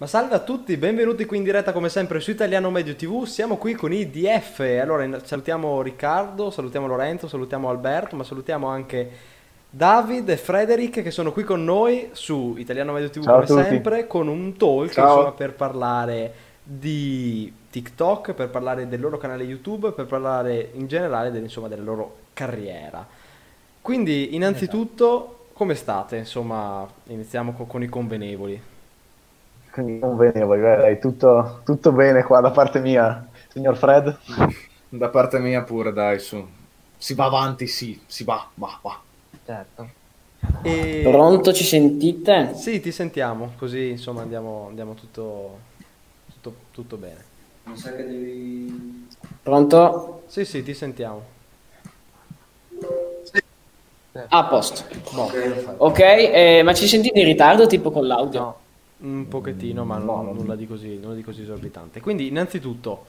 Ma salve a tutti, benvenuti qui in diretta come sempre su Italiano Medio TV, siamo qui con i DF, allora salutiamo Riccardo, salutiamo Lorenzo, salutiamo Alberto, ma salutiamo anche David e Frederick che sono qui con noi su Italiano Medio TV Ciao come sempre con un talk Ciao. insomma, per parlare di TikTok, per parlare del loro canale YouTube, per parlare in generale del- insomma, della loro carriera. Quindi innanzitutto come state? Insomma iniziamo co- con i convenevoli. Quindi convenevoli, dai, tutto, tutto bene qua da parte mia, signor Fred? Da parte mia pure, dai, su. Si va avanti, sì, si va, va, va. Certo. E... Pronto, ci sentite? Sì, ti sentiamo, così insomma andiamo, andiamo tutto, tutto, tutto bene. Mi sa che devi... Pronto? Sì, sì, ti sentiamo. A posto. Boh, perfetto. Ok, eh, ma ci sentite in ritardo tipo con l'audio? No, un pochettino, ma No, non- nulla, di così, nulla di così esorbitante. Quindi, innanzitutto,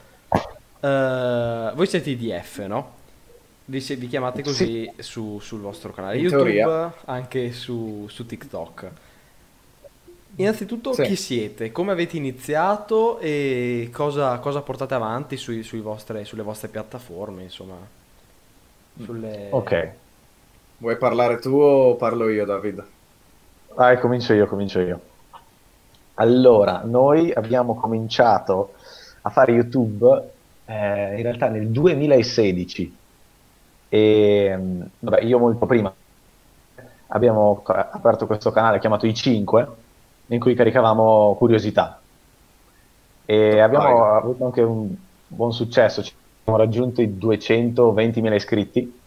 eh, voi siete IDF, no? Vi, si- vi chiamate così su- sul vostro canale In YouTube, teoria. anche su, su TikTok. Innanzitutto, Sì. chi siete? Come avete iniziato e cosa, cosa portate avanti sui- sui vostre- sulle vostre piattaforme, insomma? Sulle... Ok, Vuoi parlare tu o parlo io, David? dai, comincio io, comincio io. Allora, noi abbiamo cominciato a fare YouTube eh, in realtà nel 2016 e mh, vabbè, io molto prima. Abbiamo aperto questo canale chiamato I5 in cui caricavamo curiosità. E abbiamo Vai. avuto anche un buon successo, ci abbiamo raggiunto i 220.000 iscritti.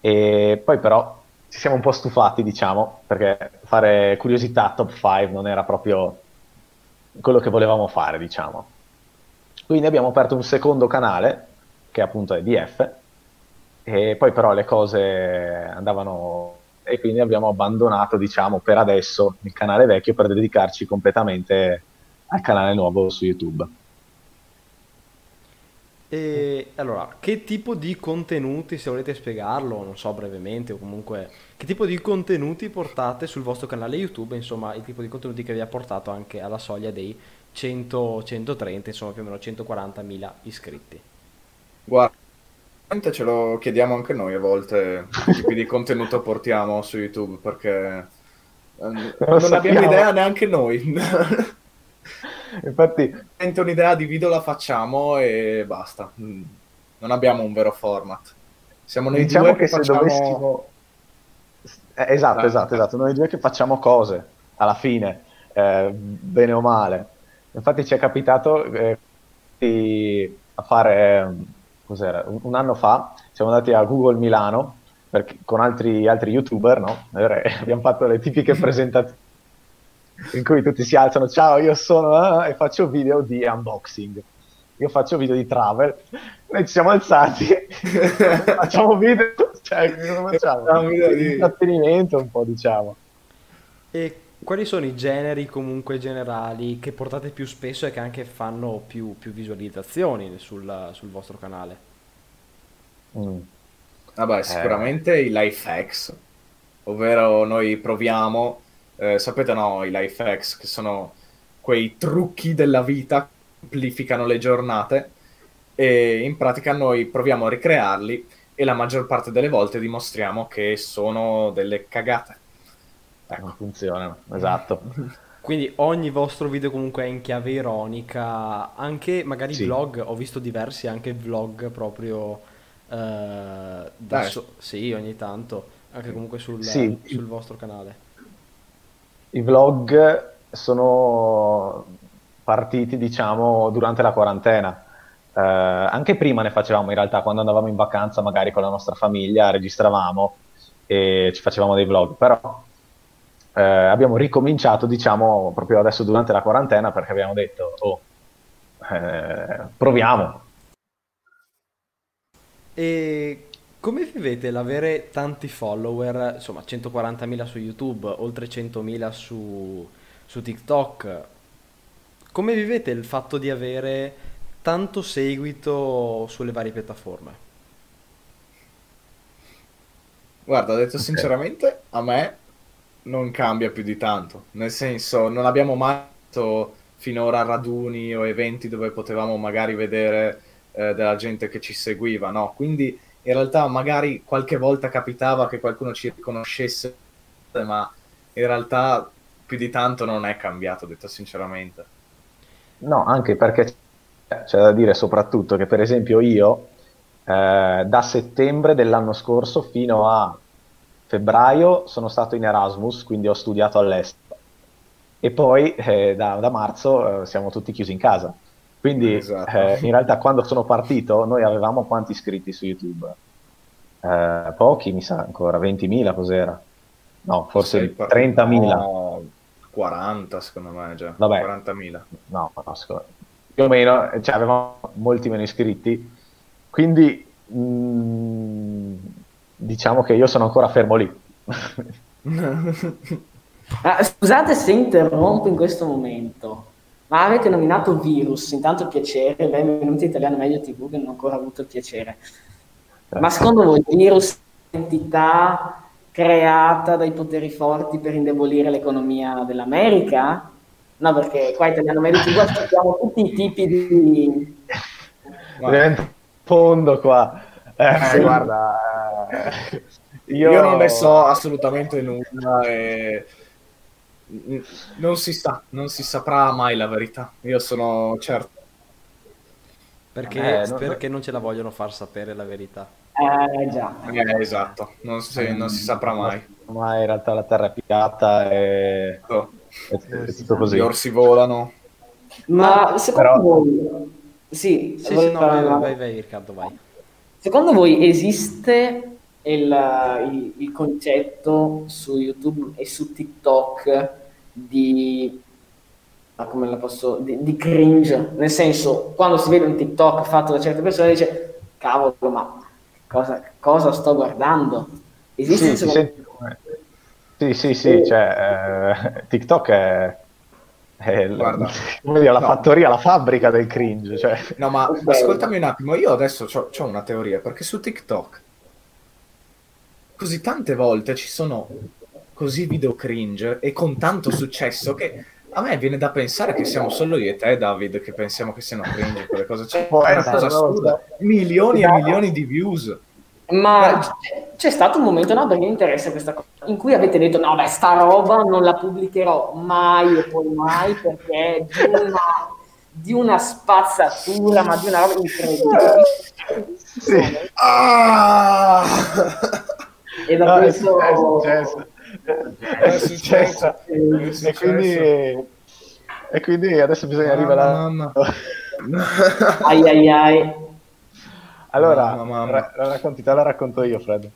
E poi però ci siamo un po' stufati, diciamo, perché fare curiosità top 5 non era proprio quello che volevamo fare, diciamo. Quindi abbiamo aperto un secondo canale, che appunto è DF, e poi però le cose andavano e quindi abbiamo abbandonato, diciamo, per adesso il canale vecchio per dedicarci completamente al canale nuovo su YouTube. E allora, che tipo di contenuti, se volete spiegarlo, non so brevemente, o comunque, che tipo di contenuti portate sul vostro canale YouTube, insomma, il tipo di contenuti che vi ha portato anche alla soglia dei 100, 130, insomma, più o meno 140.000 iscritti. Guarda, ce lo chiediamo anche noi a volte, che tipi di contenuto portiamo su YouTube, perché eh, non abbiamo sappiamo. idea neanche noi. Infatti, Sente un'idea di video la facciamo e basta. Mm, Non abbiamo un vero format. Siamo noi diciamo due che che facciamo... dovessimo... Eh, esatto, esatto, esatto. Noi due che facciamo cose alla fine, eh, bene o male. Infatti ci è capitato eh, di- a fare, cos'era, un, anno fa, siamo andati a Google Milano perché- con altri, altri youtuber, no? Abbiamo fatto le tipiche presentazioni in cui tutti si alzano, ciao, io sono, eh", e faccio video di unboxing. Io faccio video di travel, noi ci siamo alzati, facciamo video, cioè, cosa facciamo? Video di- Intrattenimento un po', diciamo. E quali sono i generi comunque generali che portate più spesso e che anche fanno più, più visualizzazioni sul, sul vostro canale? Mm. Vabbè, sicuramente i life hacks, ovvero noi proviamo, eh, sapete no, i life hacks che sono quei trucchi della vita che semplificano le giornate e in pratica noi proviamo a ricrearli e la maggior parte delle volte dimostriamo che sono delle cagate. Ecco. Non funzionano, esatto. Quindi ogni vostro video comunque è in chiave ironica, anche magari Sì. vlog, ho visto diversi anche vlog proprio eh, da so- sì, ogni tanto, anche comunque sul, Sì. sul vostro canale. I vlog sono partiti, diciamo, durante la quarantena. Eh, anche prima ne facevamo in realtà, quando andavamo in vacanza magari con la nostra famiglia, registravamo e ci facevamo dei vlog, però eh, abbiamo ricominciato, diciamo, proprio adesso durante la quarantena perché abbiamo detto, oh, eh, proviamo. E come vivete l'avere tanti follower, insomma 140.000 su YouTube, oltre 100.000 su, su TikTok? Come vivete il fatto di avere tanto seguito sulle varie piattaforme? Guarda, detto Ok. sinceramente, a me non cambia più di tanto. Nel senso, non abbiamo mai fatto finora raduni o eventi dove potevamo magari vedere eh, della gente che ci seguiva, no? Quindi in realtà magari qualche volta capitava che qualcuno ci riconoscesse, ma in realtà più di tanto non è cambiato, detto sinceramente. No, anche perché c'è da dire soprattutto che per esempio io eh, da settembre dell'anno scorso fino a febbraio sono stato in Erasmus, quindi ho studiato all'estero e poi eh, da, da, marzo eh, siamo tutti chiusi in casa. Quindi esatto. Eh, in realtà quando sono partito noi avevamo quanti iscritti su YouTube? Eh, pochi, mi sa ancora, 20.000 cos'era? No, forse 30.000. No, 40 secondo me già. Vabbè. 40.000. No, no secondo... più o meno, cioè avevamo molti meno iscritti. Quindi mh, mm, diciamo che io sono ancora fermo lì. ah, scusate se interrompo in questo momento. Ma avete nominato virus, intanto piacere, benvenuti Italiano Medio TV che non ho ancora avuto il piacere. Ma secondo voi il virus è un'entità creata dai poteri forti per indebolire l'economia dell'America? No, perché qua Italiano Medio TV aspettiamo tutti i tipi di... Diventa fondo qua. Eh, sì. Guarda, eh, io... io... non ne so assolutamente nulla e non si sa, non si saprà mai la verità. Io sono certo. Perché, eh, perché non ce la vogliono far sapere la verità. Eh già. Eh, esatto, non si, non si saprà mai. Ma in realtà la terra è piatta e... Oh. È, è tutto così. Gli orsi volano. Ma secondo Però... voi... Sì, sì, sì no, vai, vai, vai, Riccardo, vai. Secondo voi esiste il, il, il concetto su YouTube e su TikTok di, come la posso, di, di, cringe, nel senso, quando si vede un TikTok fatto da certe persone dice, cavolo, ma cosa, cosa sto guardando? Esiste sì, secondo... sì, sì, sì, cioè, eh, TikTok è, è Guarda, dire, la no. fattoria, la fabbrica del cringe. Cioè. No, ma ascoltami un attimo, io adesso ho una teoria, perché su TikTok così tante volte ci sono così video cringe e con tanto successo che a me viene da pensare che siamo solo io e te, David, che pensiamo che siano cringe quelle cose. Cioè, è una cosa assurda. Milioni e milioni di views. Ma c'è stato un momento, no, perché mi interessa questa cosa, in cui avete detto, no, beh, sta roba non la pubblicherò mai e poi mai perché è di una, di una spazzatura, ma di una roba incredibile. Sì. Ah! E da no, questo... È successo è successo. E quindi, e quindi adesso bisogna rivelare. ai ai ai. Allora, mamma, mamma. la racconti te, la racconto io, Fred.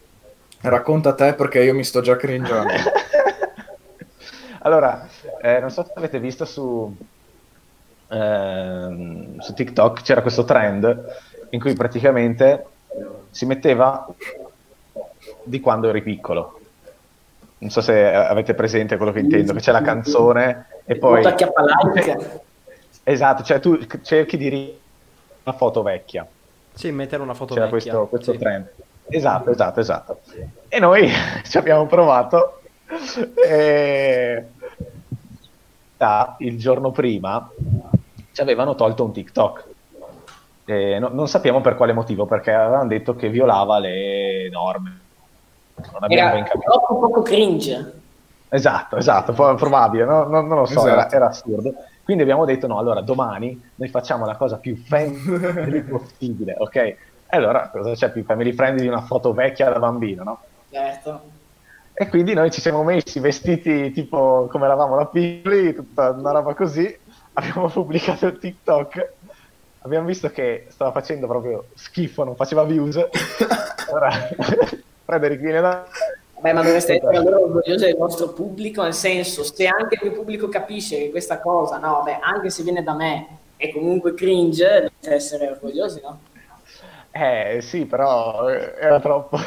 Racconta te perché io mi sto già cringiando. allora, eh, non so se avete visto su, eh, su TikTok c'era questo trend in cui praticamente si metteva di quando eri piccolo non so se avete presente quello che intendo, che c'è la canzone e poi... Esatto, cioè tu cerchi di una foto vecchia. Sì, mettere una foto C'era vecchia. questo, questo sì. trend. Esatto, esatto, esatto. E noi ci abbiamo provato e ah, il giorno prima ci avevano tolto un TikTok. E no, non sappiamo per quale motivo, perché avevano detto che violava le norme non abbiamo era ben capito. Troppo poco cringe. Esatto, esatto, probabile, no? non, non, lo so, esatto. era, era, assurdo. Quindi abbiamo detto, no, allora domani noi facciamo la cosa più family possibile, ok? E allora cosa c'è più family friendly di una foto vecchia da bambino, no? Certo. E quindi noi ci siamo messi vestiti tipo come eravamo da piccoli, tutta una roba così, abbiamo pubblicato il TikTok, abbiamo visto che stava facendo proprio schifo, non faceva views, allora Frederick viene da... Beh, ma dovreste essere allora orgogliosi del vostro pubblico, nel senso, se anche il mio pubblico capisce che questa cosa, no, beh, anche se viene da me, è comunque cringe, dovreste essere orgogliosi, no? Eh, sì, però era troppo.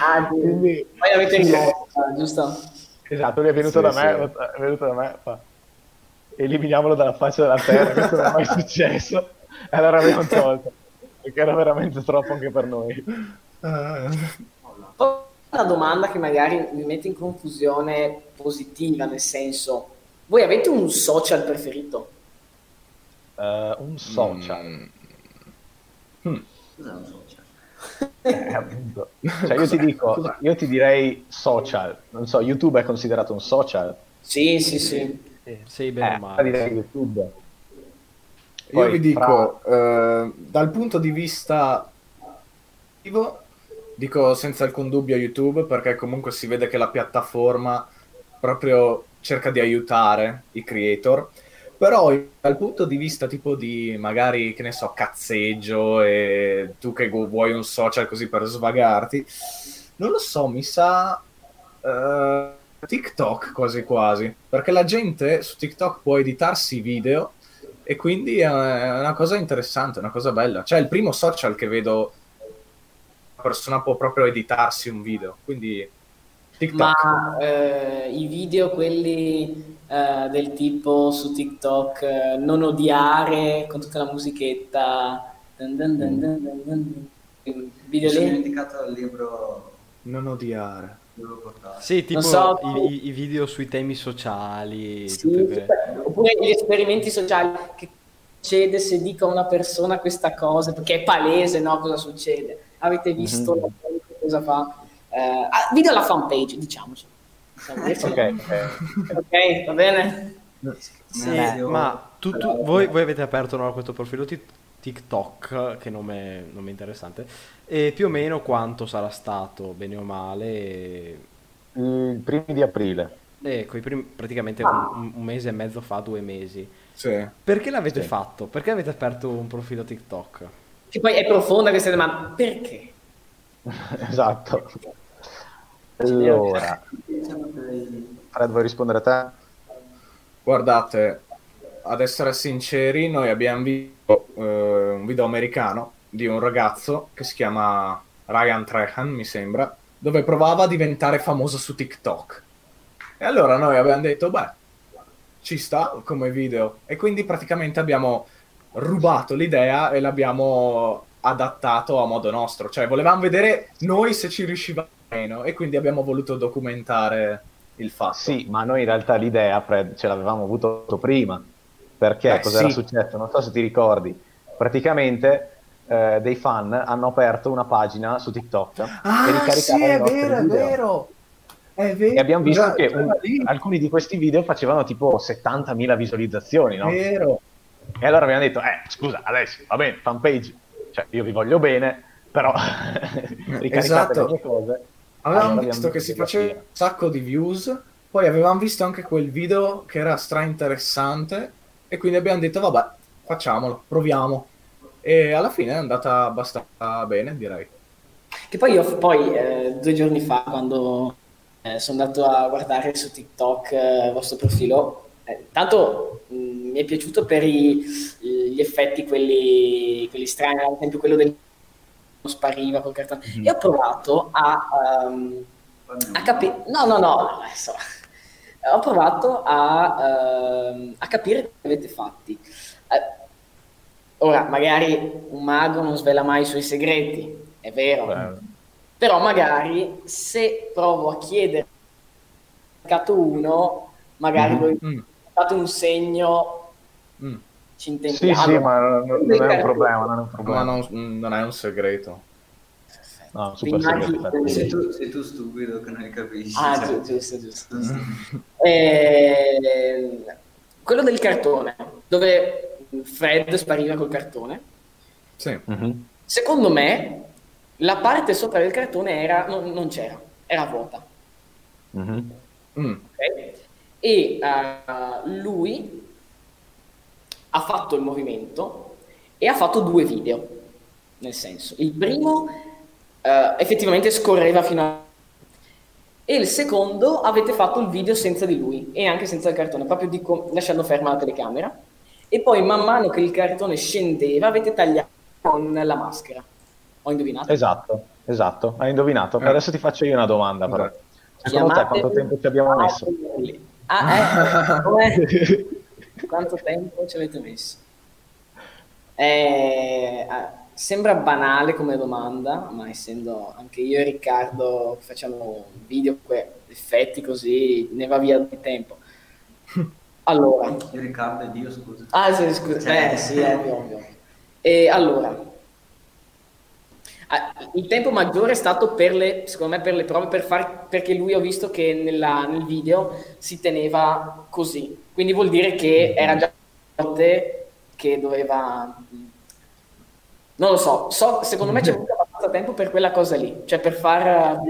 Ah, Quindi, poi avete sì, risposta, giusto? Esatto, lui è venuto sì, da me, sì. è venuto da me, fa, eliminiamolo dalla faccia della terra, questo non è mai successo, e allora abbiamo tolto, perché era veramente troppo anche per noi. Una domanda che magari mi mette in confusione positiva, nel senso, voi avete un social preferito? Uh, un social. Mm. Hmm. Cos'è un social? Eh, appunto. Cioè, io ti dico, io ti direi social. Non so, YouTube è considerato un social? Sì, sì, sì. Eh, sei bene eh, male. direi YouTube. Poi, io vi dico, fra... eh, dal punto di vista dico senza alcun dubbio YouTube perché comunque si vede che la piattaforma proprio cerca di aiutare i creator però dal punto di vista tipo di magari, che ne so, cazzeggio e tu che vuoi un social così per svagarti, non lo so, mi sa uh, TikTok quasi quasi, perché la gente su TikTok può editarsi video e quindi è una cosa interessante, una cosa bella. Cioè il primo social che vedo persona può proprio editarsi un video, quindi TikTok. Ma eh, i video, quelli eh, del tipo su TikTok, eh, non odiare con tutta la musichetta. Dun dun dun dun dun video lì. Ho dimenticato il libro. Non odiare. Sì, tipo so, i, i, video sui temi sociali. Sì, oppure gli esperimenti sociali che succede se dico a una persona questa cosa, perché è palese, no? Cosa succede? Avete visto mm-hmm. cosa fa? Eh, ah, video alla fanpage, diciamoci. ok, okay. ok, va bene? Sì, ma tu, tu, voi, voi, avete aperto no, questo profilo t- TikTok, che nome, nome interessante, e più o meno quanto sarà stato, bene o male? I primi di aprile. Ecco, primi, praticamente ah. un, un, mese e mezzo fa, due mesi. Sì. Perché l'avete sì. fatto? Perché avete aperto un profilo TikTok? Che poi è profonda questa domanda. Perché? esatto. Allora, Fred, vuoi rispondere a te? Guardate, ad essere sinceri, noi abbiamo visto eh, un video americano di un ragazzo che si chiama Ryan Trehan, mi sembra, dove provava a diventare famoso su TikTok. E allora noi abbiamo detto, beh, ci sta come video. E quindi praticamente abbiamo rubato l'idea e l'abbiamo adattato a modo nostro. Cioè, volevamo vedere noi se ci riuscivamo meno e quindi abbiamo voluto documentare il fatto. Sì, ma noi in realtà l'idea, Fred, ce l'avevamo avuto sì. Perché eh, cosa era successo? Non so se ti ricordi. Praticamente eh, dei fan hanno aperto una pagina su TikTok ah, e ricaricavano sì, è vero, video. è vero. È vero. E abbiamo visto che un, alcuni di questi video facevano tipo 70.000 visualizzazioni, no? Vero. E allora abbiamo detto, eh, scusa, adesso, va bene, fanpage, cioè io vi voglio bene, però ricaricate esatto. le mie cose Avevamo allora, visto che si faceva un sacco di views, poi avevamo visto anche quel video che era stra interessante e quindi abbiamo detto vabbè, facciamolo, proviamo. E alla fine è andata abbastanza bene, direi. Che poi io poi eh, due giorni fa quando eh, sono andato a guardare su TikTok eh, il vostro profilo, eh, tanto mh, mm, mi è piaciuto per i, gli effetti quelli, quelli strani, ad esempio quello del spariva col cartone. Mm-hmm. E ho provato a, um, a capire... No, no, no, adesso... ho provato a, uh, a capire come avete fatti. Uh, ora, magari un mago non svela mai i suoi segreti, è vero. Beh. Però magari se provo a chiedere mercato 1, magari mm-hmm. voi mm. fate un segno mm ci intendiamo. Sì, sì, ma non, non è un problema, non è un problema. Non, non, è un segreto. No, super segreto. Sei tu, sei tu stupido che non hai capisci. Ah, cioè. giusto, giusto. giusto. eh, quello del cartone, dove Fred spariva col cartone. Sì. Mm-hmm. Secondo me, la parte sopra del cartone era, non, non c'era, era vuota. Mm-hmm. Mm. Okay? E uh, lui ha fatto il movimento e ha fatto due video. Nel senso, il primo eh, effettivamente scorreva fino a... E il secondo avete fatto il video senza di lui e anche senza il cartone, proprio com- lasciando ferma la telecamera. E poi man mano che il cartone scendeva avete tagliato con la maschera. Ho indovinato? Esatto, esatto, hai indovinato. Eh. Adesso ti faccio io una domanda però. Secondo te quanto tempo ci abbiamo messo? Ah, eh, Quanto tempo ci avete messo? Eh, sembra banale come domanda, ma essendo anche io e Riccardo facciamo video, effetti così, ne va via di tempo. Allora. Riccardo e Dio, scusa. Ah, sì, scusa. Cioè, Beh, sì, è ovvio. E allora, ah, il tempo maggiore è stato per le, secondo me, per le prove, per far, perché lui ho visto che nella, nel video si teneva così. Quindi vuol dire che era già che doveva... Non lo so, so secondo me c'è voluto abbastanza tempo per quella cosa lì, cioè per far...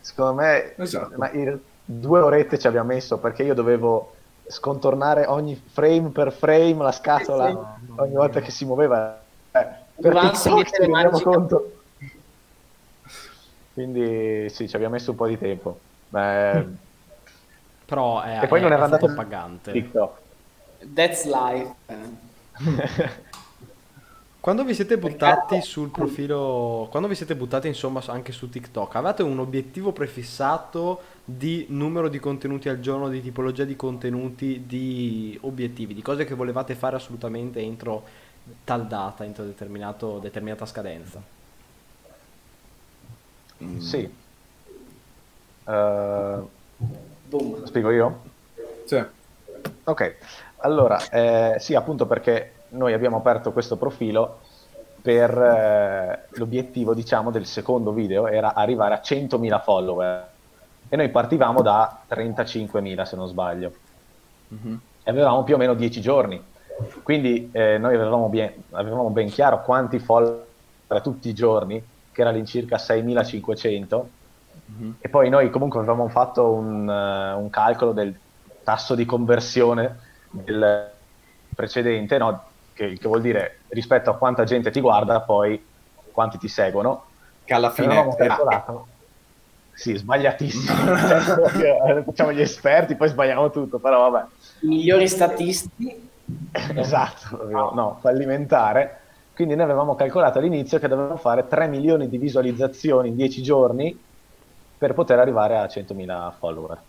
Secondo me, esatto. ma il, due orette ci abbiamo messo perché io dovevo scontornare ogni frame per frame la scatola sì, sì. ogni volta che si muoveva. Eh, per TikTok ci rendiamo conto. Quindi sì, ci abbiamo messo un po' di tempo. Beh, Però è, e poi è, non era andato pagante. TikTok. That's life. Quando vi siete buttati sul profilo, quando vi siete buttati insomma anche su TikTok, avete un obiettivo prefissato di numero di contenuti al giorno, di tipologia di contenuti, di obiettivi, di cose che volevate fare assolutamente entro tal data, entro determinata scadenza? Mm. Sì. Uh, spiego io? Sì. Ok, allora, eh, sì, appunto perché noi abbiamo aperto questo profilo per eh, l'obiettivo, diciamo, del secondo video era arrivare a 100.000 follower e noi partivamo da 35.000 se non sbaglio mm-hmm. e avevamo più o meno 10 giorni quindi eh, noi avevamo, bien, avevamo, ben chiaro quanti follower tutti i giorni che era all'incirca 6.500 mm-hmm. e poi noi comunque avevamo fatto un, uh, un calcolo del tasso di conversione del precedente no? che, che, vuol dire rispetto a quanta gente ti guarda, poi quanti ti seguono. Che alla fine avevamo calcolato. Sì, sbagliatissimo. Facciamo gli esperti, poi sbagliamo tutto, però vabbè. I migliori statisti. esatto, no, fallimentare. Quindi noi avevamo calcolato all'inizio che dovevamo fare 3 milioni di visualizzazioni in 10 giorni per poter arrivare a 100.000 follower.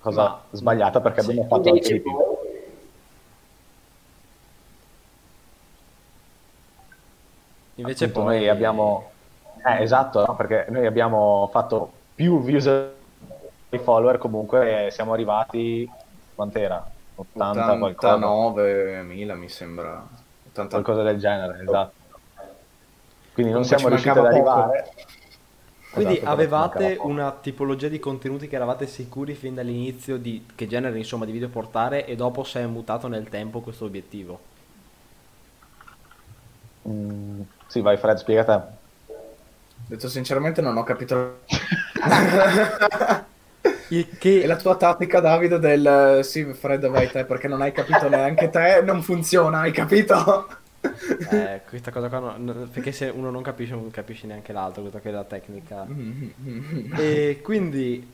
Cosa Ma, sbagliata perché sì, abbiamo fatto anche di più. Invece Appunto poi... noi abbiamo... Eh, esatto, no? perché noi abbiamo fatto più views di follower, comunque siamo arrivati... Quant'era? 80 89 mila mi sembra. 80... Qualcosa del genere, esatto. Quindi non siamo riusciti ad arrivare... Quindi esatto, avevate una tipologia di contenuti che eravate sicuri fin dall'inizio di che genere insomma di video portare e dopo si è mutato nel tempo questo obiettivo? Mm, sì, vai Fred, spiega te. Detto sinceramente non ho capito... che... E la tua tattica, Davide, del sì, Fred, vai te, perché non hai capito neanche te, non funziona, hai capito? eh, questa cosa qua, no, perché se uno non capisce, non capisce neanche l'altro, questa che è la tecnica. e quindi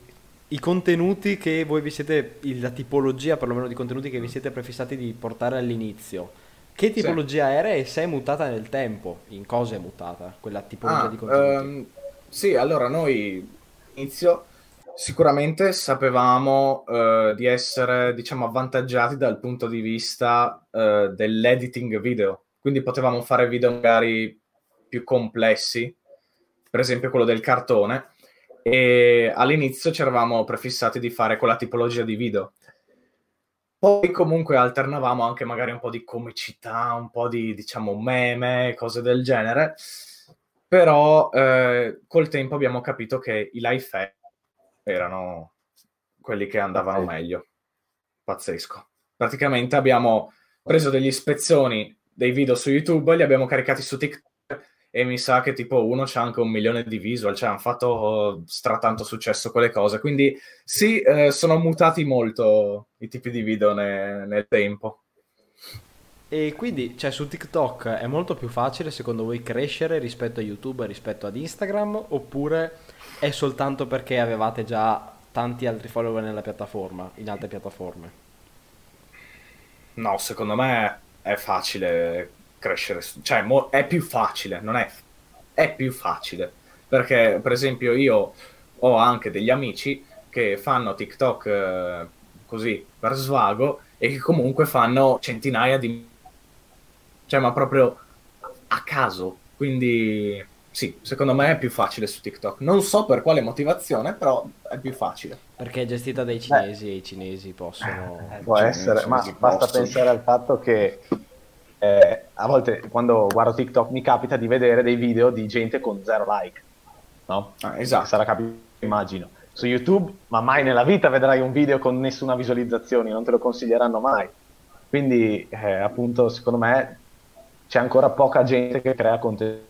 i contenuti che voi vi siete, la tipologia perlomeno di contenuti che vi siete prefissati di portare all'inizio, che tipologia sì. era e se è mutata nel tempo? In cosa è mutata quella tipologia ah, di contenuti? Um, sì, allora noi inizio sicuramente sapevamo uh, di essere diciamo avvantaggiati dal punto di vista uh, dell'editing video, quindi potevamo fare video magari più complessi, per esempio quello del cartone, e all'inizio ci eravamo prefissati di fare quella tipologia di video. Poi comunque alternavamo anche magari un po' di comicità, un po' di, diciamo, meme, cose del genere. Però eh, col tempo abbiamo capito che i live erano quelli che andavano meglio. Pazzesco. Praticamente abbiamo preso degli spezzoni dei video su YouTube, li abbiamo caricati su TikTok e mi sa che tipo uno c'ha anche un milione di visual, cioè hanno fatto stratanto successo quelle cose. Quindi sì, eh, sono mutati molto i tipi di video ne- nel tempo. E quindi, cioè, su TikTok è molto più facile secondo voi crescere rispetto a YouTube, rispetto ad Instagram, oppure è soltanto perché avevate già tanti altri follower nella piattaforma, in altre piattaforme? No, secondo me è facile crescere, cioè mo- è più facile, non è, è più facile, perché per esempio io ho anche degli amici che fanno TikTok eh, così per svago e che comunque fanno centinaia di... cioè ma proprio a caso, quindi sì, secondo me è più facile su TikTok. Non so per quale motivazione, però è più facile. Perché è gestita dai cinesi Beh. e i cinesi possono... Eh, può essere, ma basta pensare al fatto che eh, a volte quando guardo TikTok mi capita di vedere dei video di gente con zero like, no? Ah, esatto. Sarà capito, immagino. Su YouTube, ma mai nella vita vedrai un video con nessuna visualizzazione, non te lo consiglieranno mai. Quindi, eh, appunto, secondo me c'è ancora poca gente che crea contenuti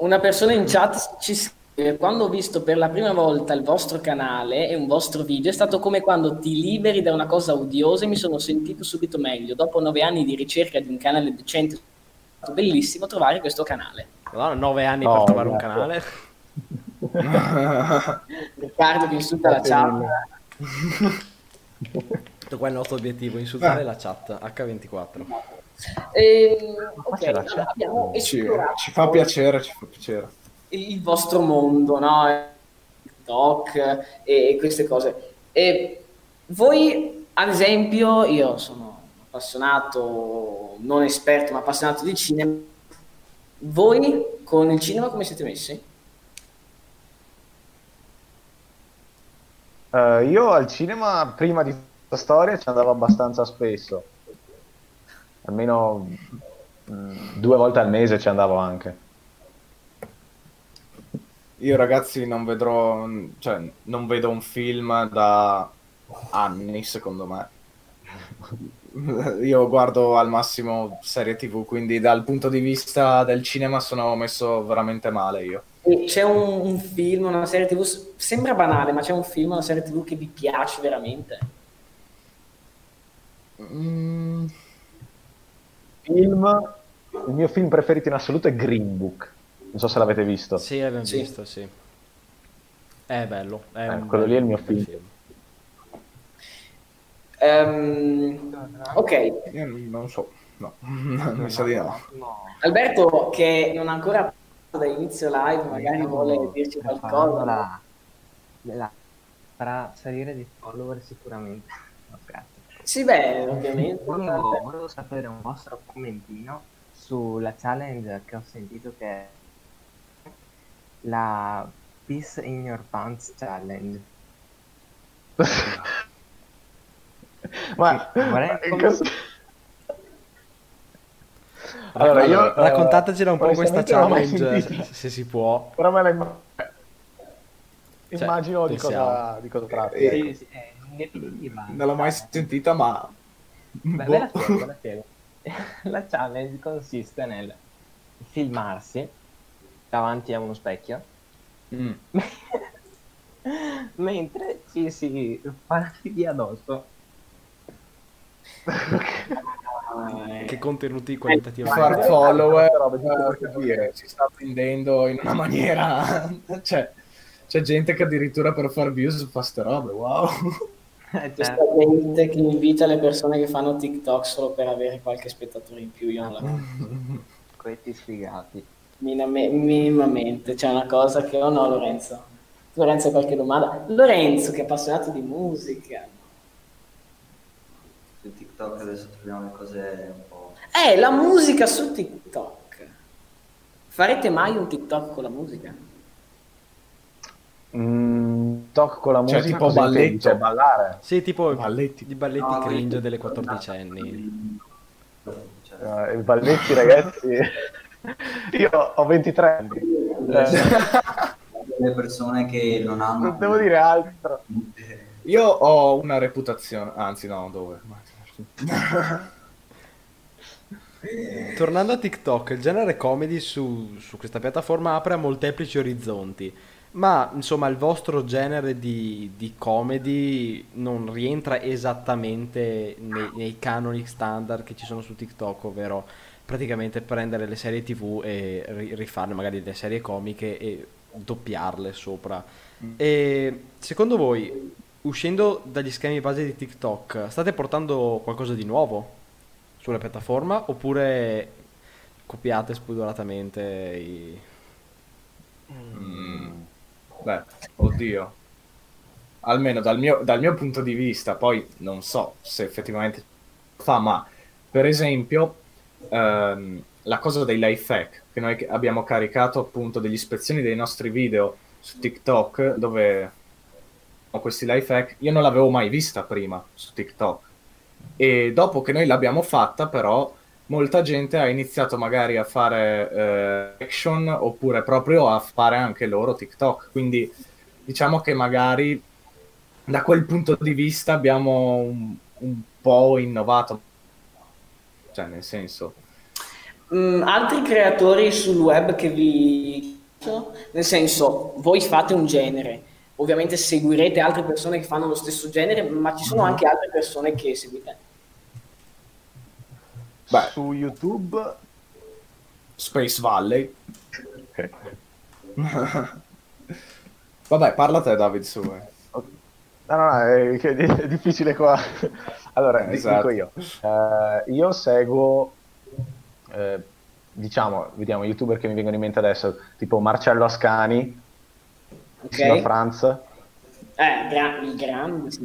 una persona in chat ci scrive quando ho visto per la prima volta il vostro canale e un vostro video è stato come quando ti liberi da una cosa odiosa e mi sono sentito subito meglio. Dopo nove anni di ricerca di un canale decente, è stato bellissimo trovare questo canale. Allora, nove anni no, per trovare un canale. Riccardo che insulta la chat. Questo qua è il nostro obiettivo, insultare la chat H24. E, okay, abbiamo ci, ci, fa piacere, ci fa piacere. Il vostro mondo, no? TikTok e, e queste cose. E voi, ad esempio, io sono appassionato, non esperto, ma appassionato di cinema. Voi con il cinema come siete messi? Uh, io al cinema, prima di questa storia, ci andavo abbastanza spesso almeno mh, mm, due volte al mese ci andavo anche. Io ragazzi non vedrò, cioè non vedo un film da anni secondo me. Io guardo al massimo serie tv, quindi dal punto di vista del cinema sono messo veramente male io. C'è un, un film, una serie tv, sembra banale, ma c'è un film, una serie tv che vi piace veramente? Mm film, il mio film preferito in assoluto è Green Book. Non so se l'avete visto. Sì, l'abbiamo sì. visto, sì. È bello. È eh, quello lì è il mio film. film. Um, ok. Io non so, no, mi sa di no. Alberto, che non ha ancora dall'inizio live, magari vuole dirci qualcosa. La, la, farà salire di follower sicuramente. Sì, beh, ovviamente. Volevo, volevo, sapere un vostro commentino sulla challenge che ho sentito che è la Peace in Your Pants Challenge. Ma vorrei allora, io, raccontatecela un po' questa challenge se si può. Però me la immagino cioè, di, cosa, di cosa tratta. Sì, sì, eh definitiva. Non l'ho mai sentita, ma... Beh, boh. ve la spiego, la spiego. la challenge consiste nel filmarsi davanti a uno specchio mm. mentre ci si fa la figlia addosso. che contenuti qualitativi far follower eh, si sta vendendo in una maniera cioè c'è gente che addirittura per far views fa ste robe wow eh, questa certo. gente che invita le persone che fanno TikTok solo per avere qualche spettatore in più, io non la Questi sfigati. Miname, minimamente, c'è una cosa che... Oh no, Lorenzo. Lorenzo ha qualche domanda? Lorenzo, che è appassionato di musica. Su TikTok adesso troviamo le cose un po'... Eh, la musica su TikTok. Farete mai un TikTok con la musica? Mm, talk con la cioè, musica tipo balletto. cioè, ballare. Sì tipo balletti. di balletti no, cringe delle quattordicenni. uh, i balletti ragazzi. Io ho 23 anni. Le persone che non hanno non devo dire altro. Io ho una reputazione anzi no dove? Tornando a TikTok il genere comedy su, su questa piattaforma apre a molteplici orizzonti ma insomma il vostro genere di, di comedy non rientra esattamente nei, nei, canoni standard che ci sono su TikTok, ovvero praticamente prendere le serie tv e rifarne magari delle serie comiche e doppiarle sopra. Mm. E secondo voi, uscendo dagli schemi base di TikTok, state portando qualcosa di nuovo sulla piattaforma oppure copiate spudoratamente i... Mm. Beh, oddio. Almeno dal mio, dal mio punto di vista, poi non so se effettivamente fa, ma per esempio, ehm, la cosa dei life hack, che noi abbiamo caricato appunto degli ispezioni dei nostri video su TikTok, dove ho questi life hack, io non l'avevo mai vista prima su TikTok. E dopo che noi l'abbiamo fatta, però, molta gente ha iniziato magari a fare eh, action oppure proprio a fare anche loro TikTok. Quindi diciamo che magari da quel punto di vista abbiamo un, un po' innovato. Cioè, nel senso, Mm, altri creatori sul web che vi... Nel senso, voi fate un genere, ovviamente seguirete altre persone che fanno lo stesso genere, ma ci sono anche altre persone che seguite. Beh, su YouTube Space Valley. Ok. Vabbè, parla te, David, su. eh. No, no, no, è, è difficile qua. Allora, Esatto. dico io. Eh, io seguo, eh, diciamo, vediamo, youtuber che mi vengono in mente adesso, tipo Marcello Ascani, Ok? Silo Franz, Eh, gra- il grande. sì.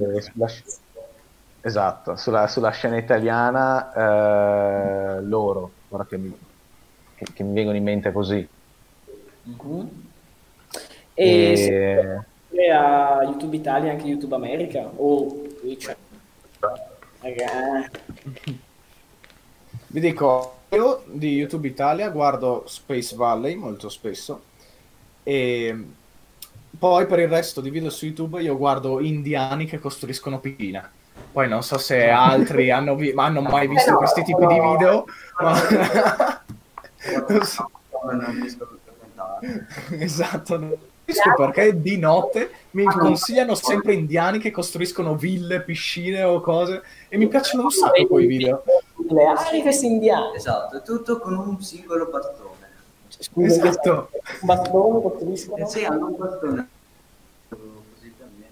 Esatto, sulla, sulla scena italiana, eh, loro, ora che mi, che- che mi vengono in mente così. Mhm. E, E- seguite a YouTube Italia anche YouTube America o Twitch? Vi dico, io di YouTube Italia guardo Space Valley molto spesso e poi per il resto di video su YouTube io guardo indiani che costruiscono piscine. Poi non so se altri hanno, vi- ma hanno mai visto Eh no, questi tipi di no. video, ma... Non so. Esatto, non capisco perché di notte mi consigliano sempre indiani che costruiscono ville, piscine o cose e mi piacciono un sacco quei video. Le aree questi indiani. Esatto, è tutto con un singolo bastone. Scusa, Esatto. un bastone costruiscono. Eh sì, hanno un bastone. Così también.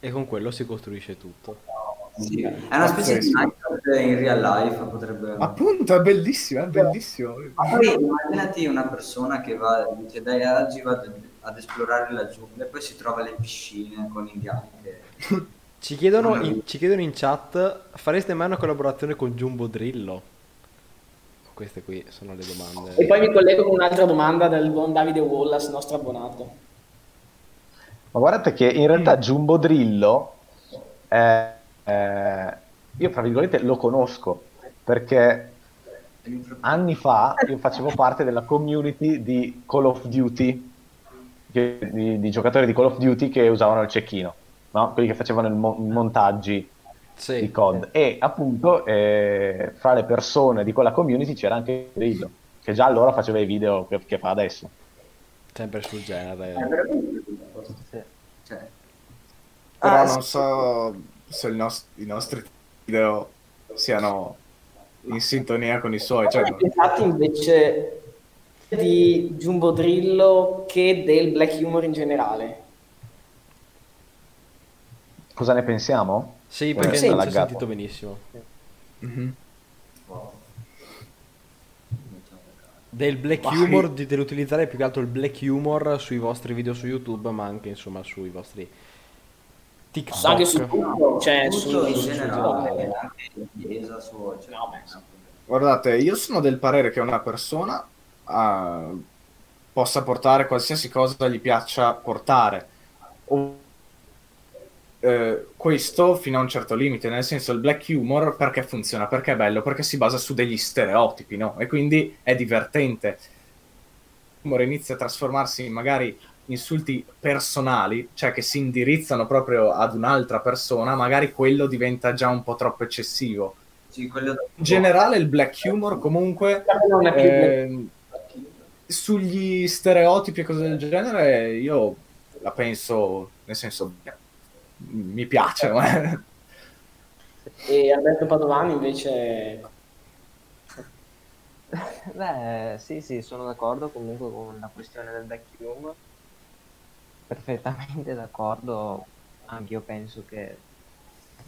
E con quello si costruisce tutto. Sì, è una specie di Minecraft in real life, potrebbe... Appunto, è bellissimo, è bellissimo. Ma poi immaginati una persona che va, dice dai oggi vado ad esplorare la giungla e poi si trova le piscine con indiani che... Ci chiedono, in, ci chiedono in chat, fareste mai una collaborazione con Jumbo Drillo? Queste qui sono le domande. E poi mi collego con un'altra domanda del buon Davide Wallace, nostro abbonato. Ma guardate che in realtà Jumbo Drillo, eh, eh, io fra virgolette lo conosco, perché anni fa io facevo parte della community di Call of Duty, che- di, di giocatori di Call of Duty che usavano il cecchino, no? quelli che facevano il mo- i montaggi Sì. di COD. E appunto eh, fra le persone di quella community c'era anche Drillo, che già allora faceva i video che, che fa adesso. Sempre sul È genere. Sì. cioè, Però Ah, non so se il nos- i nostri video siano in sintonia con i suoi. Cioè, Pensate invece di Jumbo Drillo che del black humor in generale. Cosa ne pensiamo? Sì, Eh, perché sì, non ci ho laggato. sentito benissimo. mhm. wow. Del black Vai. humor, di- dell'utilizzare più che altro il black humor sui vostri video su YouTube, ma anche insomma sui vostri TikTok. Anche su No, cioè, tutto su- in su- generale, anche in chiesa, su... Cioè, No, beh, sì. Guardate, io sono del parere che una persona ah, possa portare qualsiasi cosa gli piaccia portare. O- eh, questo fino a un certo limite, nel senso il black humor perché funziona, perché è bello, perché si basa su degli stereotipi, no? E quindi è divertente. L'humor inizia a trasformarsi in magari insulti personali, cioè che si indirizzano proprio ad un'altra persona, magari quello diventa già un po' troppo eccessivo. Sì, quello In generale il black humor comunque ehm, sugli stereotipi e cose del genere io la penso nel senso mi piace ma- E Alberto Padovani invece Beh, sì, sì, sono d'accordo comunque con la questione del black humor. Perfettamente d'accordo. Anche io penso che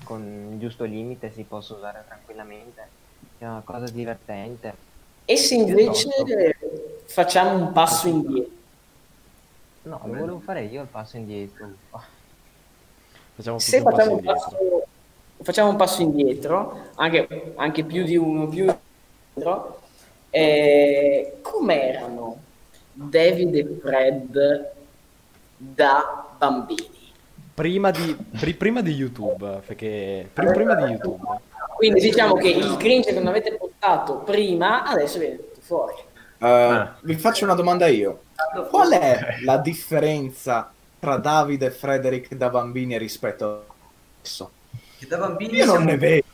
con il giusto limite si possa usare tranquillamente. È una cosa divertente. E se invece facciamo un passo indietro? No, lo volevo fare io il passo indietro. Facciamo Se tutto un passo facciamo un indietro. passo, facciamo un passo indietro, anche, anche più di uno, più di uno, Eh, com'erano David e Fred da bambini? Prima di, pri- prima di YouTube, perché pri- prima di YouTube. Quindi diciamo che il cringe che non avete portato prima, adesso viene tutto fuori. Uh, vi faccio una domanda io. Qual è la differenza tra Davide e Frederick da bambini rispetto a adesso? Che da bambini Io non ne vedo.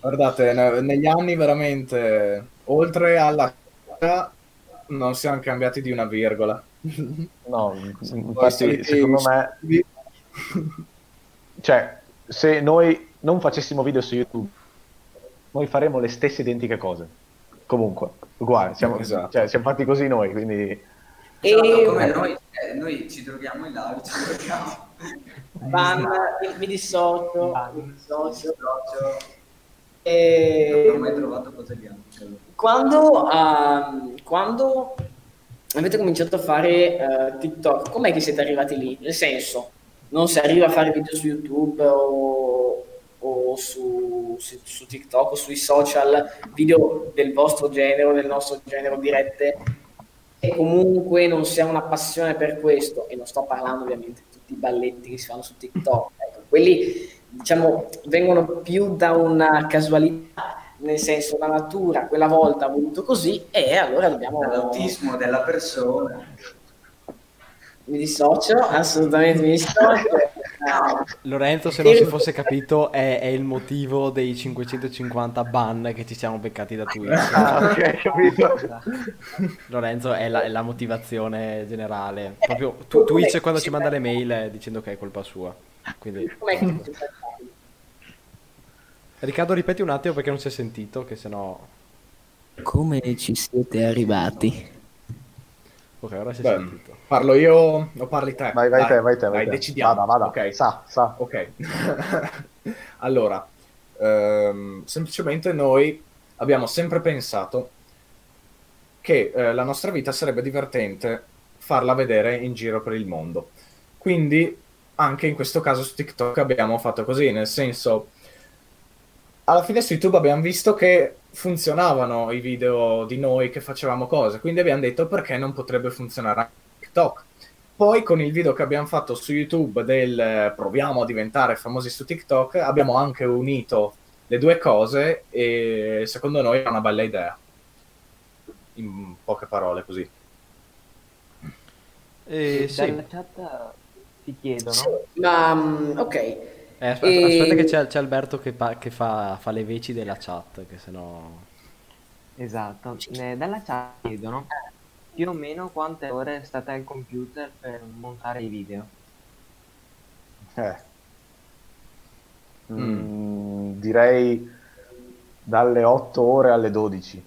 Guardate, ne- negli anni veramente, oltre alla non siamo cambiati di una virgola. No, infatti, secondo me, cioè, se noi non facessimo video su YouTube, noi faremo le stesse identiche cose. Comunque, uguale, siamo, Esatto. cioè, siamo fatti così noi, quindi... Esatto, E come noi, eh, noi ci troviamo in live, ci troviamo. Ban, mi dissocio, mi dissocio. Non E ho mai trovato cose bianche. quando, ehm, quando avete cominciato a fare eh, TikTok, com'è che siete arrivati lì? Nel senso, non si arriva a fare video su YouTube o, o su, su- TikTok o sui social, video del vostro genere o del nostro genere dirette e comunque non si ha una passione per questo e non sto parlando ovviamente di tutti i balletti che si fanno su TikTok, ecco, quelli diciamo vengono più da una casualità, nel senso la natura quella volta ha voluto così e allora dobbiamo Dall'autismo della persona. Mi dissocio, assolutamente mi dissocio. No. Lorenzo, se non si fosse capito, è, è il motivo dei 550 ban che ci siamo beccati da Twitch. Ah, ok, capito. Lorenzo è la, è la motivazione generale. Proprio tu- Twitch quando ci manda le mail è dicendo che è colpa sua. Quindi? Riccardo, ripeti un attimo perché non si è sentito, che sennò... Come ci siete arrivati? Ok, ora si è Beh, sentito. parlo io o parli te? Vai, vai Dai, te, vai te, vai Dai, te. decidiamo. Vada, vada. Ok. Sa, sa. Ok. allora, ehm, semplicemente noi abbiamo sempre pensato che eh, la nostra vita sarebbe divertente farla vedere in giro per il mondo. Quindi, anche in questo caso su TikTok abbiamo fatto così, nel senso, alla fine su YouTube abbiamo visto che funzionavano i video di noi che facevamo cose, quindi abbiamo detto perché non potrebbe funzionare anche TikTok. Poi con il video che abbiamo fatto su YouTube del eh, proviamo a diventare famosi su TikTok, abbiamo anche unito le due cose e secondo noi è una bella idea. In poche parole così. Eh, sì. Dalla chat ti chiedono, Ma mm, ok, Eh, aspetta, E- aspetta che c'è, c'è Alberto che, pa- che fa, fa le veci della chat, che sennò... esatto, eh, dalla chat chiedono più o meno quante ore state al computer per montare i video. Eh. Mm, direi dalle 8 ore alle 12.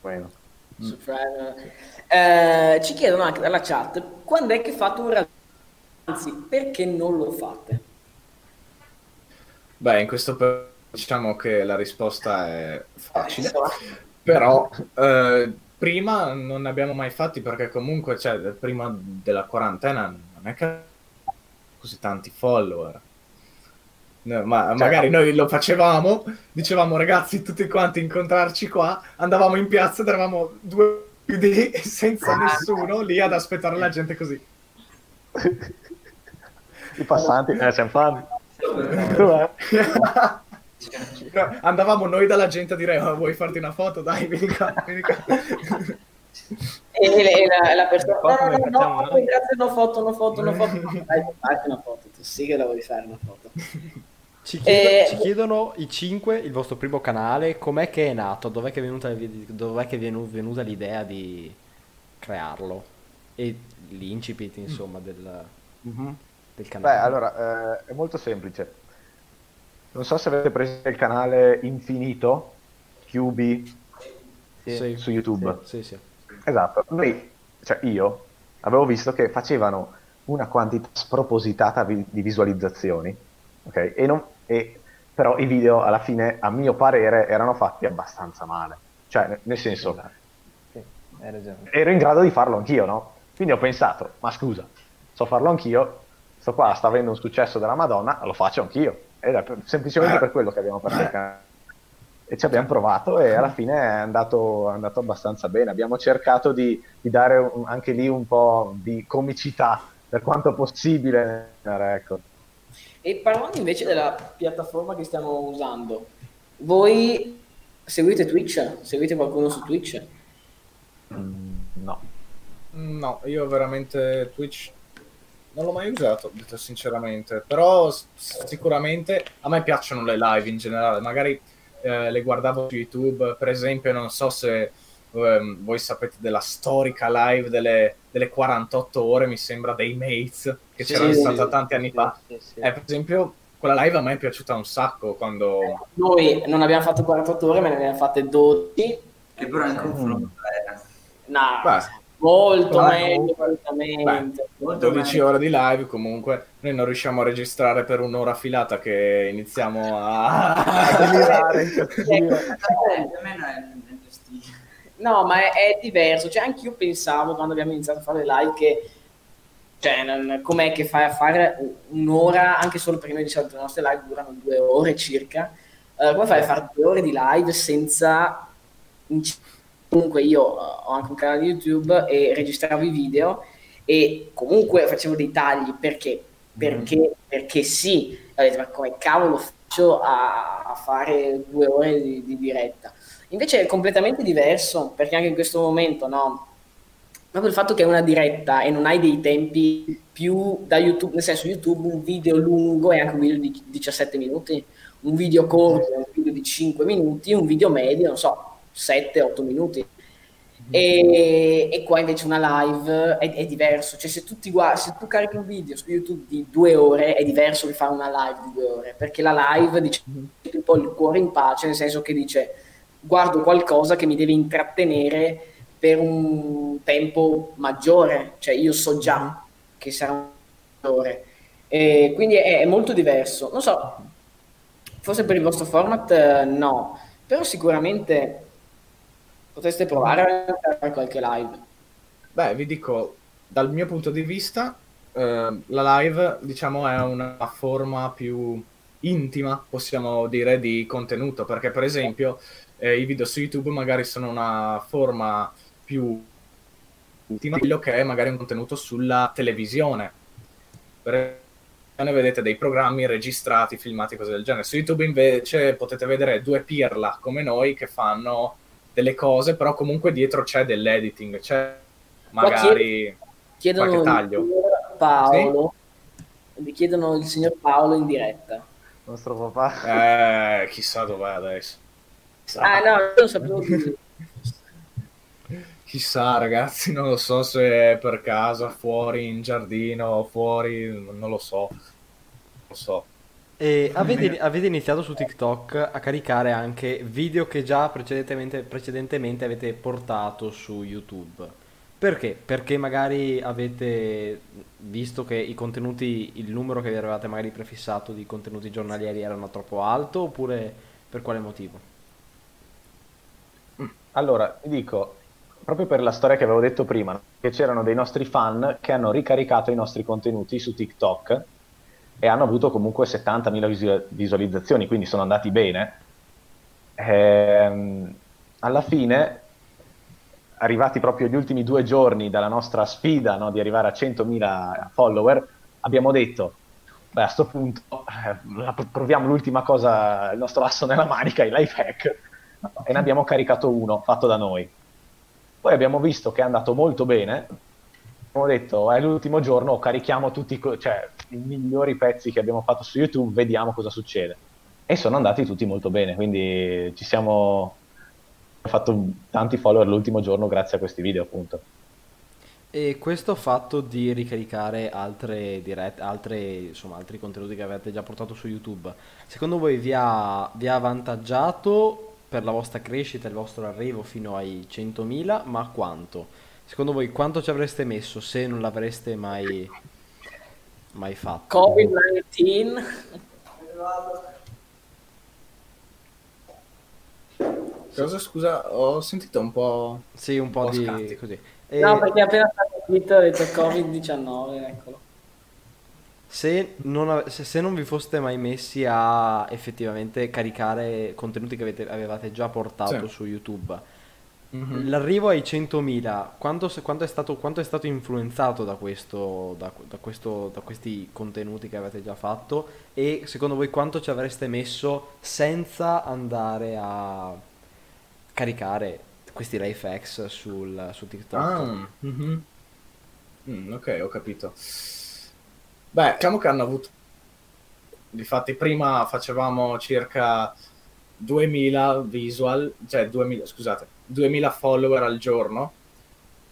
Bueno. Prime. Eh, ci chiedono anche dalla chat quando è che fate un ragionamento, anzi perché non lo fate? Beh, in questo per- diciamo che la risposta è facile, però eh, prima non ne abbiamo mai fatti perché comunque, cioè, prima della quarantena non è che così tanti follower. No, ma magari noi lo facevamo, dicevamo ragazzi tutti quanti incontrarci qua, andavamo in piazza ed eravamo due piedi senza nessuno lì ad aspettare la gente così. I passanti, eh, siamo fan. Andavamo noi dalla gente a dire "Oh, vuoi farti una foto? Dai, vieni qua, vieni qua. E, la, la persona Foto no, no, facciamo no, no, grazie, no foto, no foto, no foto. Dai, fatti una foto, tu sì che la vuoi fare una foto. Ci, chiedo- Eh, ci chiedono i 5, il vostro primo canale, com'è che è nato, dov'è che è venuta, dov'è che è venu- venuta l'idea di crearlo e l'incipit insomma del, del canale. Beh, allora, eh, è molto semplice. Non so se avete preso il canale Infinito, QB, Sì, su YouTube. Sì, sì. Esatto. Noi, cioè io, avevo visto che facevano una quantità spropositata vi- di visualizzazioni, ok? E non- e- però i video alla fine, a mio parere, erano fatti abbastanza male. Cioè, ne- nel senso, Sì, hai ragione. ero in grado di farlo anch'io, no? Quindi ho pensato, ma scusa, so farlo anch'io, sto qua sta avendo un successo della Madonna, lo faccio anch'io. Era per- semplicemente per quello che abbiamo aperto il canale. E ci abbiamo provato e alla fine è andato, è andato abbastanza bene. Abbiamo cercato di, di dare un- anche lì un po' di comicità per quanto possibile. Ecco. E parlando invece della piattaforma che stiamo usando, voi seguite Twitch? Seguite qualcuno su Twitch? Mm, no. No, io veramente Twitch non l'ho mai usato, detto sinceramente, però sicuramente a me piacciono le live in generale, magari eh, le guardavo su YouTube, per esempio, non so se ehm, voi sapete della storica live delle, delle 48 ore, mi sembra, dei Mates, che Sì, c'era sì, stata sì, tanti anni sì, fa. sì, sì. Eh, per esempio, quella live a me è piaciuta un sacco quando... Noi non abbiamo fatto 48 ore, ma ne abbiamo fatte 12. Che però in confronto era No, Beh, molto Beh, meglio assolutamente. molto 12 meglio. ore di live comunque noi non riusciamo a registrare per un'ora filata che iniziamo a, a delirare in questo giro. A me non è nel stile. No, ma è, è diverso. Cioè, anche io pensavo quando abbiamo iniziato a fare le live che, cioè, non- com'è che fai a fare un'ora, anche solo perché noi di solito le nostre live durano due ore circa. eh, come fai a fare due ore di live senza. inc- Comunque, io eh, ho anche un canale di YouTube e registravo i video e comunque facevo dei tagli perché? Perché, perché sì, ho detto, ma come cavolo faccio a, a fare due ore di, di diretta? Invece è completamente diverso, perché anche in questo momento, no? Proprio il fatto che è una diretta e non hai dei tempi più da YouTube, nel senso YouTube un video lungo è anche un video di 17 minuti, un video corto è un video di 5 minuti, un video medio, non so, 7-8 minuti. E, e qua invece una live è, è diverso, cioè se tu, ti guardi, se tu carichi un video su YouTube di due ore è diverso che fare una live di due ore, perché la live dice un po' il cuore in pace, nel senso che dice guardo qualcosa che mi deve intrattenere per un tempo maggiore, cioè io so già che sarà un maggiore. E quindi è, è molto diverso. Non so, forse per il vostro format eh, no, però sicuramente potreste provare a fare qualche live. Beh, vi dico, dal mio punto di vista, eh, la live, diciamo, è una forma più intima, possiamo dire, di contenuto, perché per esempio eh, i video su YouTube magari sono una forma più intima di quello che è magari un contenuto sulla televisione. Per ne vedete dei programmi registrati, filmati, cose del genere. Su YouTube invece potete vedere due pirla come noi che fanno delle cose, però comunque dietro c'è dell'editing, c'è magari Chiedono qualche il taglio. signor Paolo, vi chiedono il signor Paolo in diretta. Il nostro papà. Eh, chissà dov'è adesso. Chissà. Ah no, io non sapevo più. Chissà, ragazzi, non lo so se è per casa, fuori, in giardino, fuori, non lo so. Non lo so. E avete, avete iniziato su TikTok a caricare anche video che già precedentemente, precedentemente avete portato su YouTube. Perché? Perché magari avete visto che i contenuti, il numero che vi eravate magari prefissato di contenuti giornalieri erano troppo alto oppure per quale motivo? Allora, ti dico, proprio per la storia che avevo detto prima, che c'erano dei nostri fan che hanno ricaricato i nostri contenuti su TikTok e hanno avuto comunque 70.000 visu- visualizzazioni, quindi sono andati bene. Ehm, alla fine, arrivati proprio gli ultimi due giorni dalla nostra sfida no, di arrivare a 100.000 follower, abbiamo detto, beh, a sto punto eh, proviamo l'ultima cosa, il nostro asso nella manica, i life hack, e ne abbiamo caricato uno fatto da noi. Poi abbiamo visto che è andato molto bene, abbiamo detto è l'ultimo giorno, carichiamo tutti cioè, i migliori pezzi che abbiamo fatto su YouTube, vediamo cosa succede. E sono andati tutti molto bene, quindi ci siamo fatto tanti follower l'ultimo giorno grazie a questi video appunto. E questo fatto di ricaricare altre dirette, altre, insomma, altri contenuti che avete già portato su YouTube, secondo voi vi ha, vi ha avvantaggiato per la vostra crescita, il vostro arrivo fino ai 100.000, ma quanto? Secondo voi quanto ci avreste messo se non l'avreste mai, mai fatto? Covid-19. Cosa, scusa, ho sentito un po'... Sì, un po' Un po' di scatti. così. E- No, perché appena stato Twitter ho detto Covid-19, eccolo. se non, ave- se- se non vi foste mai messi a effettivamente caricare contenuti che avete- avevate già portato Sì. su YouTube, Mhm. l'arrivo ai 100.000, quanto, quanto è stato, quanto è stato influenzato da questo, da, da questo- da questi contenuti che avete già fatto? E secondo voi quanto ci avreste messo senza andare a caricare questi life hacks sul, su TikTok? Ah, mhm. Mm, ok, ho capito. Beh, diciamo che hanno avuto... Difatti prima facevamo circa 2000 visual, cioè 2000, scusate, 2000 follower al giorno,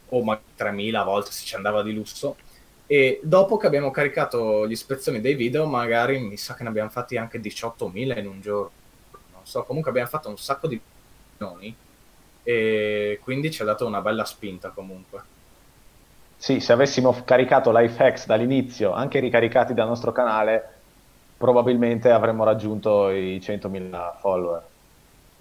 o ma 3000 a volte se ci andava di lusso. E dopo che abbiamo caricato gli ispezioni dei video, magari mi sa che ne abbiamo fatti anche 18.000 in un giorno. Non so, comunque abbiamo fatto un sacco di nomi e quindi ci ha dato una bella spinta comunque. Sì, se avessimo caricato life hacks dall'inizio, anche ricaricati dal nostro canale, probabilmente avremmo raggiunto i 100.000 follower.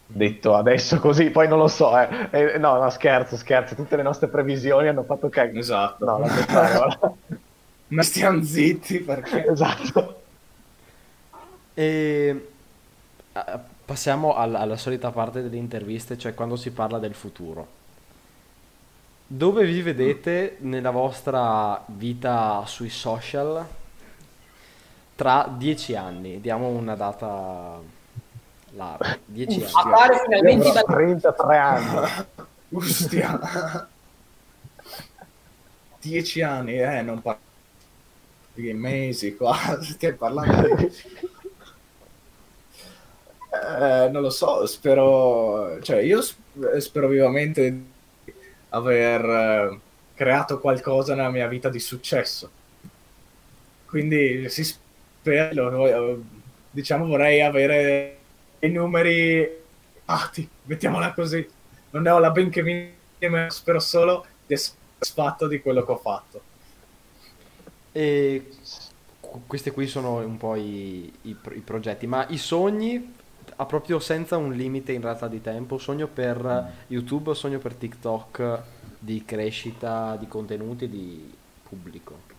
Detto adesso così, poi non lo so, eh. Eh, no, no, scherzo, scherzo, tutte le nostre previsioni hanno fatto che... Esatto. No, guarda. Ma stiamo zitti perché... Esatto. E passiamo al- alla solita parte delle interviste, cioè quando si parla del futuro. Dove vi vedete nella vostra vita sui social tra dieci anni? Diamo una data larga, dieci anni. Appare finalmente da- avrò 33 anni. Ostia. Dieci anni, eh, non parlo di mesi qua, stiamo parlando di... Eh, non lo so, spero... Cioè, io sp- spero vivamente di aver eh, creato qualcosa nella mia vita di successo. Quindi si spera, lo- diciamo, vorrei avere i numeri alti, mettiamola così. Non ne ho la benché minima, spero solo di essere soddisfatto di quello che ho fatto. E qu- questi qui sono un po' i, i i progetti, ma i sogni, ha proprio senza un limite in realtà di tempo, sogno per YouTube, sogno per TikTok di crescita di contenuti di pubblico.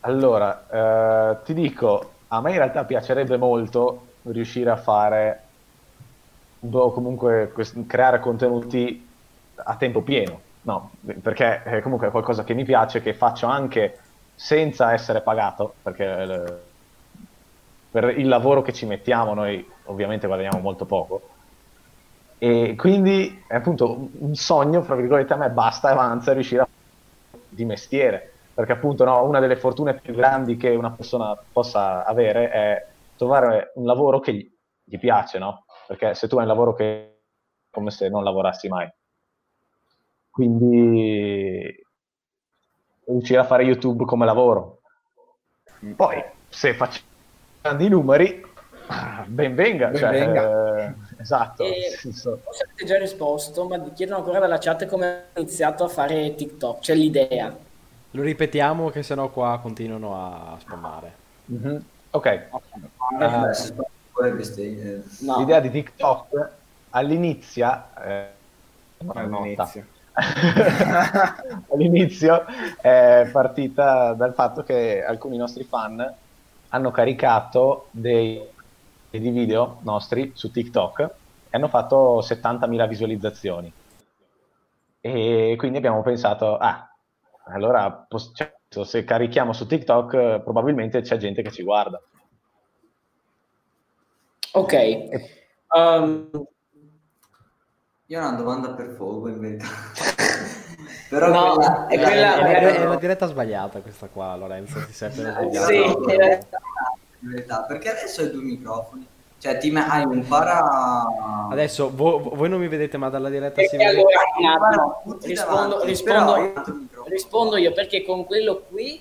Allora, eh, ti dico, a me in realtà piacerebbe molto riuscire a fare, o comunque quest- creare contenuti a tempo pieno, no? Perché eh, comunque è qualcosa che mi piace, che faccio anche senza essere pagato, perché eh, per il lavoro che ci mettiamo noi ovviamente guadagniamo molto poco. E quindi è appunto un- sogno, fra virgolette, a me basta avanza riuscire a di mestiere, perché appunto no, una delle fortune più grandi che una persona possa avere è trovare un lavoro che gli, gli piace, no? Perché se tu hai un lavoro che è come se non lavorassi mai. Quindi riuscire a fare YouTube come lavoro. Poi, se faccio grandi numeri, ben venga. Ben cioè, venga. eh, esatto. E- senso- Forse avete già risposto, ma chiedono ancora dalla chat come ha iniziato a fare TikTok, c'è l'idea. Lo ripetiamo che sennò qua continuano a spammare. Mhm. Ok, Eh, eh, No. l'idea di TikTok all'inizio, eh. All'inizio. all'inizio è partita dal fatto che alcuni nostri fan hanno caricato dei, dei video nostri su TikTok e hanno fatto 70.000 visualizzazioni. E quindi abbiamo pensato, ah, allora cioè, se carichiamo su TikTok eh, probabilmente c'è gente che ci guarda. Ok. Um, Io ho una domanda per Fogo in verità. Però No, quella, è È, quella- è- è- è la diretta sbagliata questa qua, Lorenzo, ti sei appena svegliato. sì, in verità, perché adesso hai due microfoni. Cioè, ti hai un para... Adesso vo- vo- voi non mi vedete, ma dalla diretta si vede. allora rispondo, davanti, rispondo, rispondo io perché con quello qui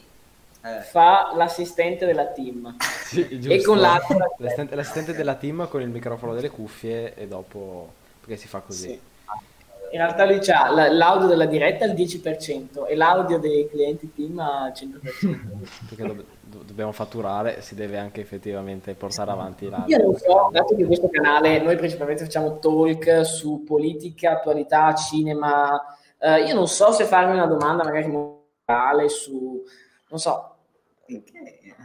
Eh, fa l'assistente della team. Sì, E con l'altro L'assistente, l'assistente della team con il microfono delle cuffie e dopo perché si fa così. Sì. In realtà lui ha l'audio della diretta al 10% e l'audio dei clienti team al 100%. Perché do- do- dobbiamo fatturare, si deve anche effettivamente portare avanti la Io non so, dato che questo canale noi principalmente facciamo talk su politica, attualità, cinema, eh, io non so se farmi una domanda magari morale su, non so,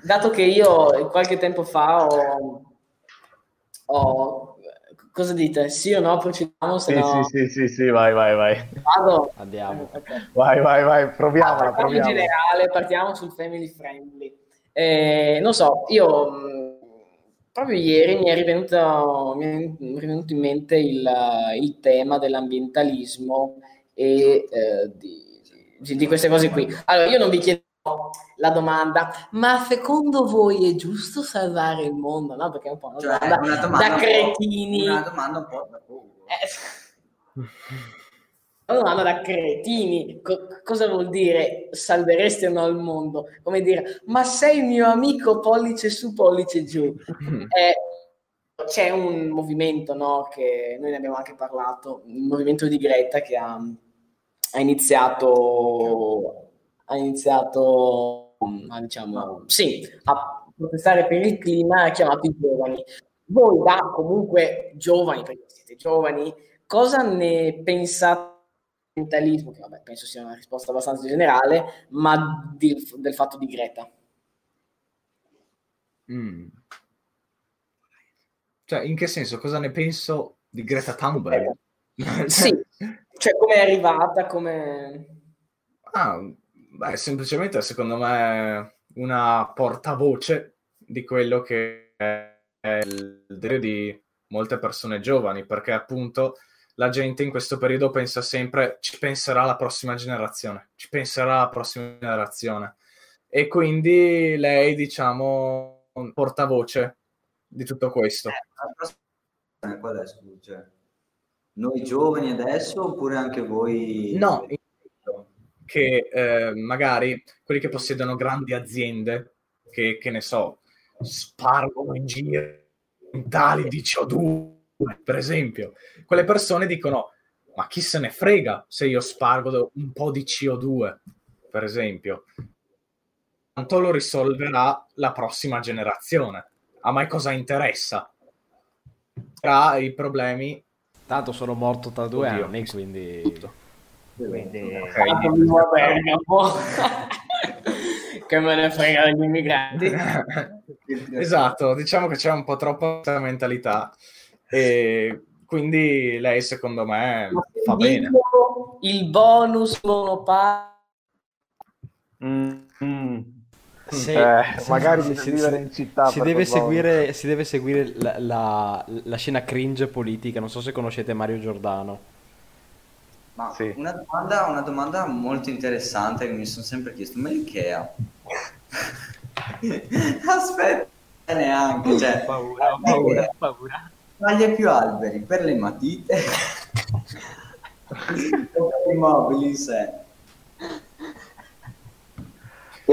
dato che io qualche tempo fa ho, ho cosa dite? Sì o no? Procediamo? Se Sì, no... sì, sì, sì, sì, vai, vai, vai. Vado? Andiamo. Ok. Vai, vai, vai, proviamola, Ah, partiamo in generale, partiamo sul family friendly. Eh, non so, io mh, proprio ieri mi è rivenuto, mi è rivenuto in mente il, il tema dell'ambientalismo e eh, di, di- di queste cose qui. Allora, io non vi chiedo la domanda, ma secondo voi è giusto salvare il mondo? No, perché è un po' una Cioè, domanda, una domanda da un po'- cretini. Una domanda un po' da. Eh, una domanda da cretini. Co- cosa vuol dire salveresti o no il mondo? Come dire, ma sei mio amico pollice su, pollice giù. Eh, c'è un movimento, no, che noi ne abbiamo anche parlato, il movimento di Greta che ha, ha iniziato, ha iniziato, a, diciamo, sì, a protestare per il clima, ha chiamato i giovani. Voi da comunque giovani, perché siete giovani, cosa ne pensate dell'ambientalismo? Che vabbè, penso sia una risposta abbastanza generale, ma di- del fatto di Greta. Mm. Cioè, in che senso? Cosa ne penso di Greta Thunberg? Sì, cioè come è arrivata, come... Ah, beh, semplicemente secondo me una portavoce di quello che è il desiderio di molte persone giovani, perché appunto la gente in questo periodo pensa sempre ci penserà la prossima generazione, ci penserà la prossima generazione. E quindi lei, diciamo, un portavoce di tutto questo. La prossima qual è, scusa? Noi giovani adesso oppure anche voi? No, che eh, magari quelli che possiedono grandi aziende, che, che ne so, spargono in giro tali di CO2, per esempio, quelle persone dicono, ma chi se ne frega se io spargo un po' di CO2, per esempio. Tanto lo risolverà la prossima generazione. A me cosa interessa? Tra i problemi Tanto sono morto tra due Oddio. anni, quindi... Quindi, Ok, Tanto vivo a Bergamo. che me ne frega degli immigrati. esatto, diciamo che c'è un po' troppa mentalità e quindi lei secondo me fa bene. Il bonus monopace. Mm, mm. Se- Eh, se- magari si- bisogna si- vivere si- in città Si deve, seguire, si deve seguire la, la- la scena cringe politica. Non so se conoscete Mario Giordano. Ma Sì. una, domanda, una domanda molto interessante che mi sono sempre chiesto, ma l'Ikea? Aspetta, neanche, cioè, paura, ho non è paura, ho paura. taglia più alberi per le matite o per i mobili in sé?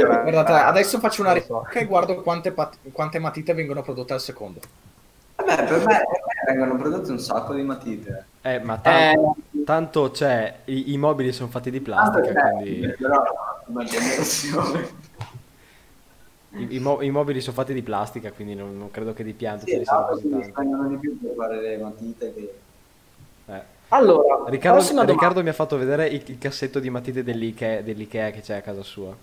Guardate, adesso faccio una ricerca e guardo quante, pat- quante matite vengono prodotte al secondo. Vabbè, per me, per me vengono prodotte un sacco di matite. Eh, ma tanto, Eh, tanto c'è, i, i mobili sono fatti di plastica, c'è, quindi però una generazione. i, i mo- i mobili sono fatti di plastica, quindi non, non credo che di pianta ce Sì, ne siano no, così si tanti. spendono di più per fare le matite che... Eh. allora, Riccardo. Riccardo mi ha fatto vedere il, il cassetto di matite dell'Ikea, dell'Ikea che c'è a casa sua.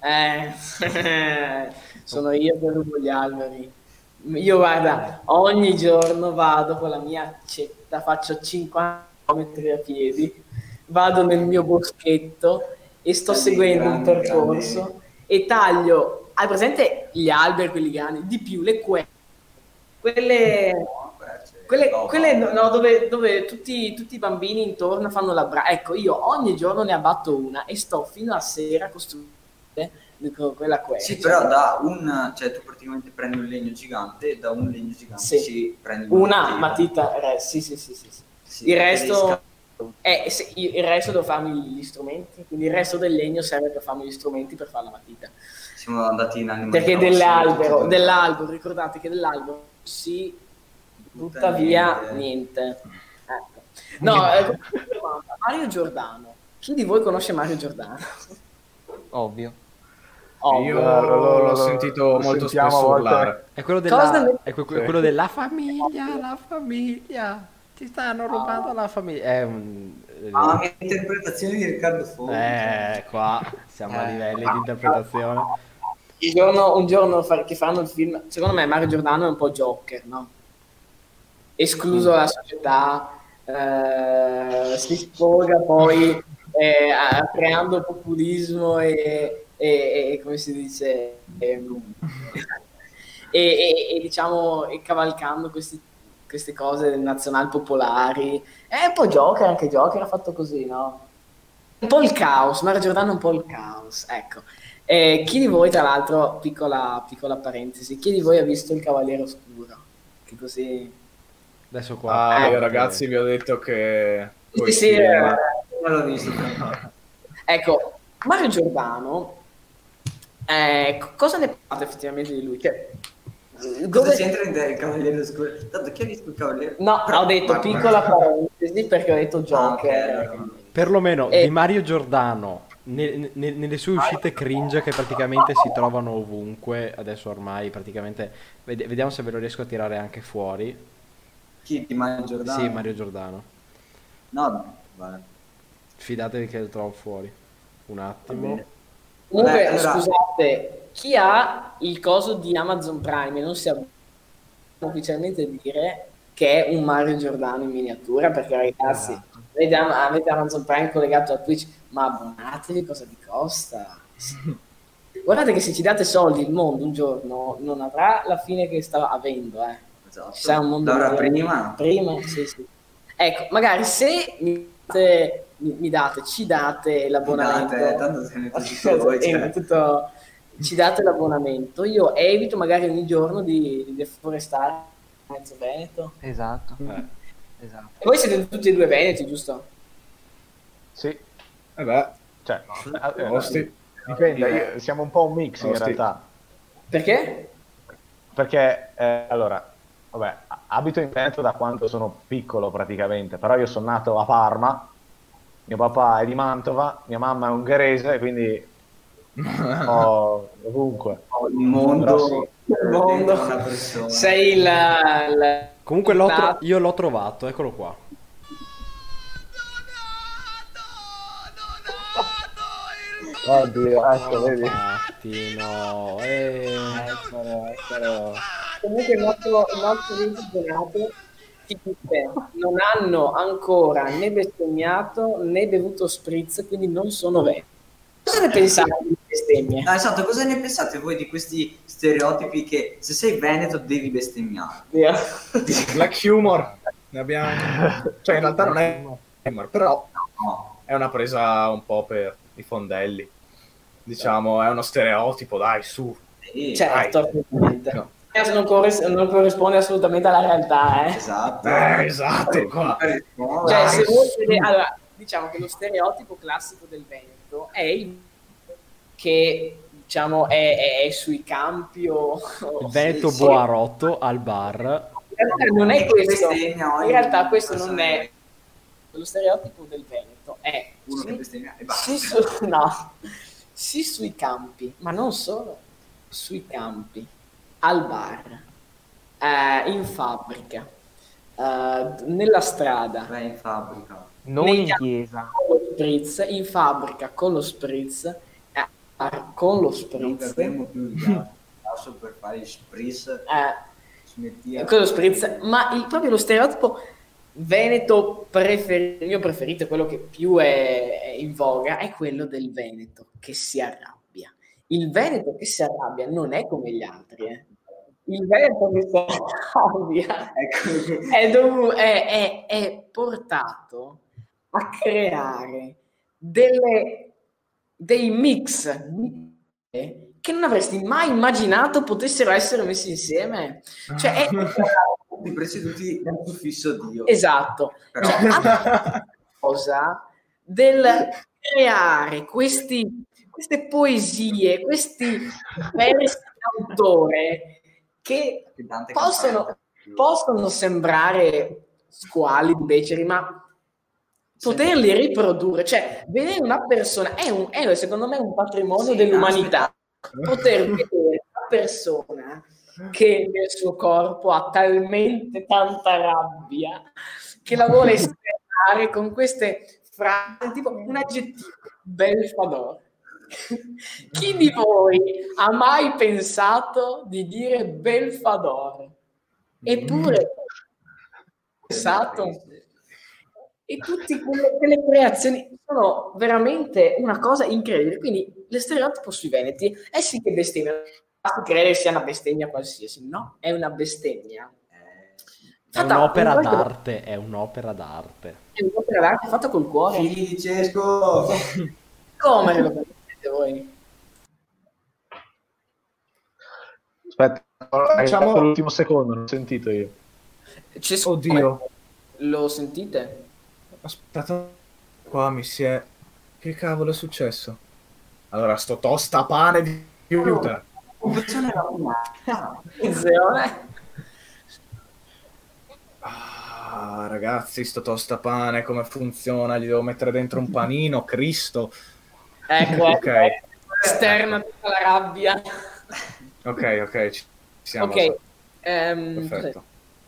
Eh, sono io che rubo gli alberi. Io guarda, ogni giorno vado con la mia accetta, faccio 50 km a piedi, vado nel mio boschetto e sto Grandi, seguendo un grandi, percorso grandi. e taglio, hai presente gli alberi, quelli grandi, di più le quelle, quelle, No, beh, quelle, no, quelle, no. dove, dove tutti, tutti i bambini intorno fanno la braccia. Ecco, io ogni giorno ne abbatto una e sto fino a sera a costruire con quella quella. Sì, però da un... cioè tu praticamente prendi un legno gigante e da un legno gigante Sì. ci prendi Una matita, eh, sì, sì, sì, sì. sì. Sì, Il resto, eh, se- il resto devo farmi gli strumenti, quindi il resto del legno serve per farmi gli strumenti per fare la matita. Siamo andati in animali Perché dell'albero, dell'albero, ricordate che dell'albero si butta via niente. niente. Ecco. No, eh, Mario Giordano. Chi di voi conosce Mario Giordano? Ovvio. Oh, Io Lo- lo- l'ho sentito lo molto a spesso urlare. È quello della, è que- Sì. quello della famiglia, la famiglia. Ti stanno rubando la famiglia. È un... Ah, che interpretazione di Riccardo Fogli. Eh, qua siamo a Eh. livelli di interpretazione. un giorno, un giorno far- che fanno il film, secondo me Mario Giordano è un po' Joker, no? Escluso la società, eh, si sfoga poi eh, a- creando populismo e, e- e- come si dice e, e- e, diciamo e cavalcando questi- queste cose nazionali popolari è un po' Joker anche Joker ha fatto così no? un po' il caos Mario Giordano è un po' il caos ecco Eh, chi di voi tra l'altro piccola, piccola parentesi chi di voi ha visto il Cavaliere Oscuro che così Adesso qua. Ah, Eh, io ragazzi vi ho detto che... sì, sì, film- eh, Non l'ho visto. Ecco, Mario Giordano, eh, co- cosa ne pensate effettivamente di lui? Cioè, Dove dove... c'entra in te il Cavaliere Oscuro? Tanto chi ha visto il Cavaliere? No, ho detto Ma- piccola parentesi perché ho detto Ah, Joker. ok, allora. Perlomeno Eh. di Mario Giordano, ne- ne- nelle sue uscite cringe che praticamente si trovano ovunque, adesso ormai praticamente, ved- vediamo se ve lo riesco a tirare anche fuori. Chi? Di Mario Giordano? Sì, Mario Giordano. No, no, vabbè. Fidatevi che lo trovo fuori. Un attimo. Comunque, Vabbè, allora- scusate, chi ha il coso di Amazon Prime non si ufficialmente dire che è un Mario Giordano in miniatura, perché ragazzi, Esatto. avete, avete Amazon Prime collegato a Twitch, ma abbonatevi, cosa vi costa? Guardate che se ci date soldi il mondo un giorno non avrà la fine che sta avendo, eh. Esatto. Ci sarà un mondo migliore. prima? Prima, sì, sì. Ecco, magari se mi date, mi, mi date ci date l'abbonamento, Date, tanto se ne tutto voi, cioè. tutto- ci date l'abbonamento, io evito magari ogni giorno di, di deforestare mezzo Veneto. Esatto, Eh. esatto. E voi siete tutti e due veneti, giusto? Sì, Eh beh, cioè, eh, eh, Osti. dipende, io- siamo un po' un mix in Osti. realtà. Perché? Perché, eh, allora, vabbè, abito in Veneto da quando sono piccolo praticamente, però io sono nato a Parma, mio papà è di Mantova, mia mamma è ungherese, quindi ho ovunque. Il mondo, sì. Il mondo. dentro una persona. Sei il... Comunque l'ho tro- io l'ho trovato, eccolo qua. Oddio, ecco, vedi? Infatti, no. eh. Eccolo, eccolo. Comunque il nostro, il nostro dice non hanno ancora né bestemmiato né bevuto spritz, quindi non sono veri. Cosa ne pensate di bestemmie? Ah, esatto, cosa ne pensate voi di questi stereotipi che se sei veneto devi bestemmiare? Black humor. Ne abbiamo... Cioè, in realtà non è humor, però No. è una presa un po' per i fondelli. Diciamo, è uno stereotipo, dai, su. Sì, Certo, Dai. No. Non, corris- non corrisponde assolutamente alla realtà, eh. Esatto. Eh, esatto, qua. Cioè, dai. se voi vedete- allora, diciamo che lo stereotipo classico del Veneto è il che diciamo è, è- è sui campi o, o- Il Veneto sì, sì. Boarotto al bar. In realtà non è questo. In realtà questo non è lo stereotipo del Veneto è uno che sì, bestemmia e sì, basta. su- no, sì sui campi, ma non solo sui campi, al bar, eh, in fabbrica, eh, nella strada, Vai in fabbrica. Non in chiesa. con lo spritz, in fabbrica con lo spritz, eh, bar con lo Non spritz, berremo più il gas per fare gli spritz. eh, con lo spritz, ma il, proprio lo stereotipo veneto preferito, il mio preferito, quello che più è, è in voga, è quello del Veneto che si arrabbia. Il Veneto che si arrabbia non è come gli altri, eh. Il Veneto che si arrabbia Ecco. è, dovu- è- è- è portato a creare delle- dei mix che non avresti mai immaginato potessero essere messi insieme. Cioè, è, Tutti preceduti da un suffisso Dio. esatto. Però Cioè, cosa del creare questi, queste poesie, questi versi d'autore che possono, possono sembrare squali, beceri, ma poterli riprodurre, cioè vedere una persona, è, un, è secondo me un patrimonio Sì, dell'umanità, poter vedere una persona che nel suo corpo ha talmente tanta rabbia che la vuole esternare con queste frasi, tipo un aggettivo, belfador. Chi di voi ha mai pensato di dire Belfador? Eppure, pensato e tutte quelle, quelle creazioni sono veramente una cosa incredibile. Quindi lo stereotipo sui veneti è sì che bestemmia, basta credere sia una bestemmia qualsiasi, no? È una bestemmia. È Fatta- un'opera un- d'arte, è un'opera d'arte. È un'opera d'arte fatta col cuore. Figli di Cesco! Come lo pensate voi? Aspetta, Facciamo- fatto l'ultimo secondo, non ho sentito io. C'è Oddio. Lo sentite? Aspetta, qua mi si è... Che cavolo è successo? Allora, sto tosta pane di computer. Funzione la prima. Attenzione. Ah, ragazzi, sto tostapane, come funziona? Gli devo mettere dentro un panino, Cristo. Ecco, Ok. esterna tutta la rabbia. Ok, ok, ci siamo. Ok. ehm, Perfetto.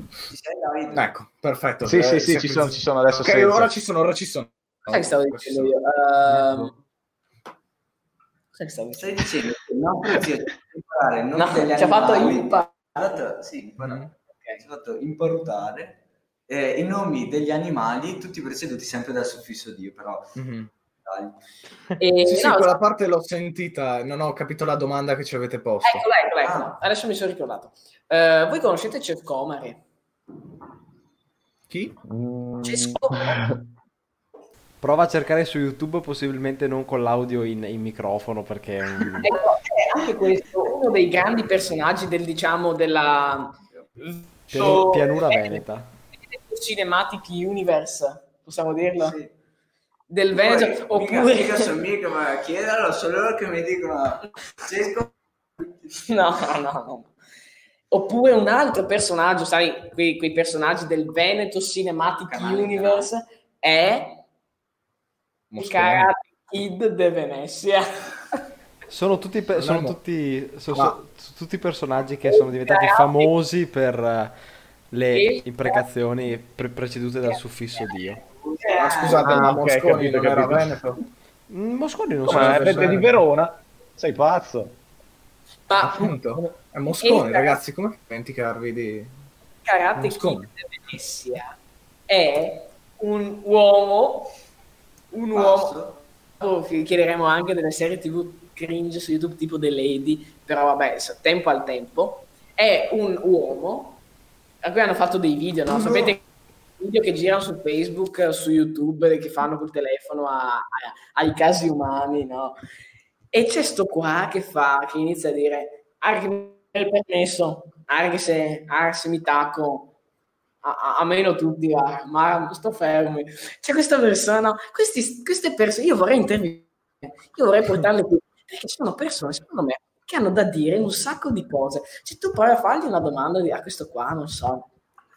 Sei? Ecco, perfetto. Sì, sì, Eh, sì, si- ci sono, ci sono adesso Ok, senza. ora ci sono, ora ci sono. Sai che stavo dicendo io? Ehm, sai che stavo dicendo? Stai dicendo che il nostro zio imparare il nome No, degli ci ha fatto animali. imparare. Sì, impara- Mhm. ok, ci ha fatto imparutare eh, i nomi degli animali, tutti preceduti sempre dal suffisso Dio, però Mhm. dai. E, Sì, sì, no, quella parte l'ho sentita, non ho capito la domanda che ci avete posto. Eccola, eccola, eccola. Adesso mi sono ricordato. Eh, voi conoscete Chef Comare? Chi? Mm, Cesco? Prova a cercare su YouTube, possibilmente non con l'audio in, in microfono, perché Ecco, è anche questo uno dei grandi personaggi del, diciamo, della... pianu- pianura eh, veneta. Cinematic Universe, possiamo dirlo? Sì. Del Veneto, mica, oppure... mica sono mica, ma chiederlo, sono loro che mi dicono Cesco No, no, no. Oppure un altro personaggio, sai, quei, quei personaggi del Veneto Cinematic Canale, Universe è Karate Kid de Venezia. Sono tutti, pe- sono tutti, so- Ma- so- so- tutti personaggi che sono diventati famosi per eh, le imprecazioni pre- precedute dal suffisso Dio. Ah, scusate, Ah, ma ok, Mosconi capito, non era. Veneto? Mm, Mosconi non so è di Verona? Sei pazzo? Ma Appunto, è Mosconi, ragazzi, come dimenticarvi di... Karate. Kid de Venezia è un uomo, un uomo. Oh, vi chiederemo anche delle serie tv cringe su YouTube tipo The Lady, però vabbè, tempo al tempo. È un uomo a cui hanno fatto dei video, no? Sapete video che girano su Facebook, su YouTube, che fanno col telefono a- a- ai casi umani, no? E c'è sto qua che fa, che inizia a dire, ah, che mi permesso, ah, che se, ah, se mi tacco, a, a- meno tutti, ah, ma sto fermi. C'è questa persona, questi- queste persone, io vorrei intervistare, io vorrei portarle qui, perché sono persone, secondo me, che hanno da dire un sacco di cose. Se tu provi a fargli una domanda di, a questo qua, non so,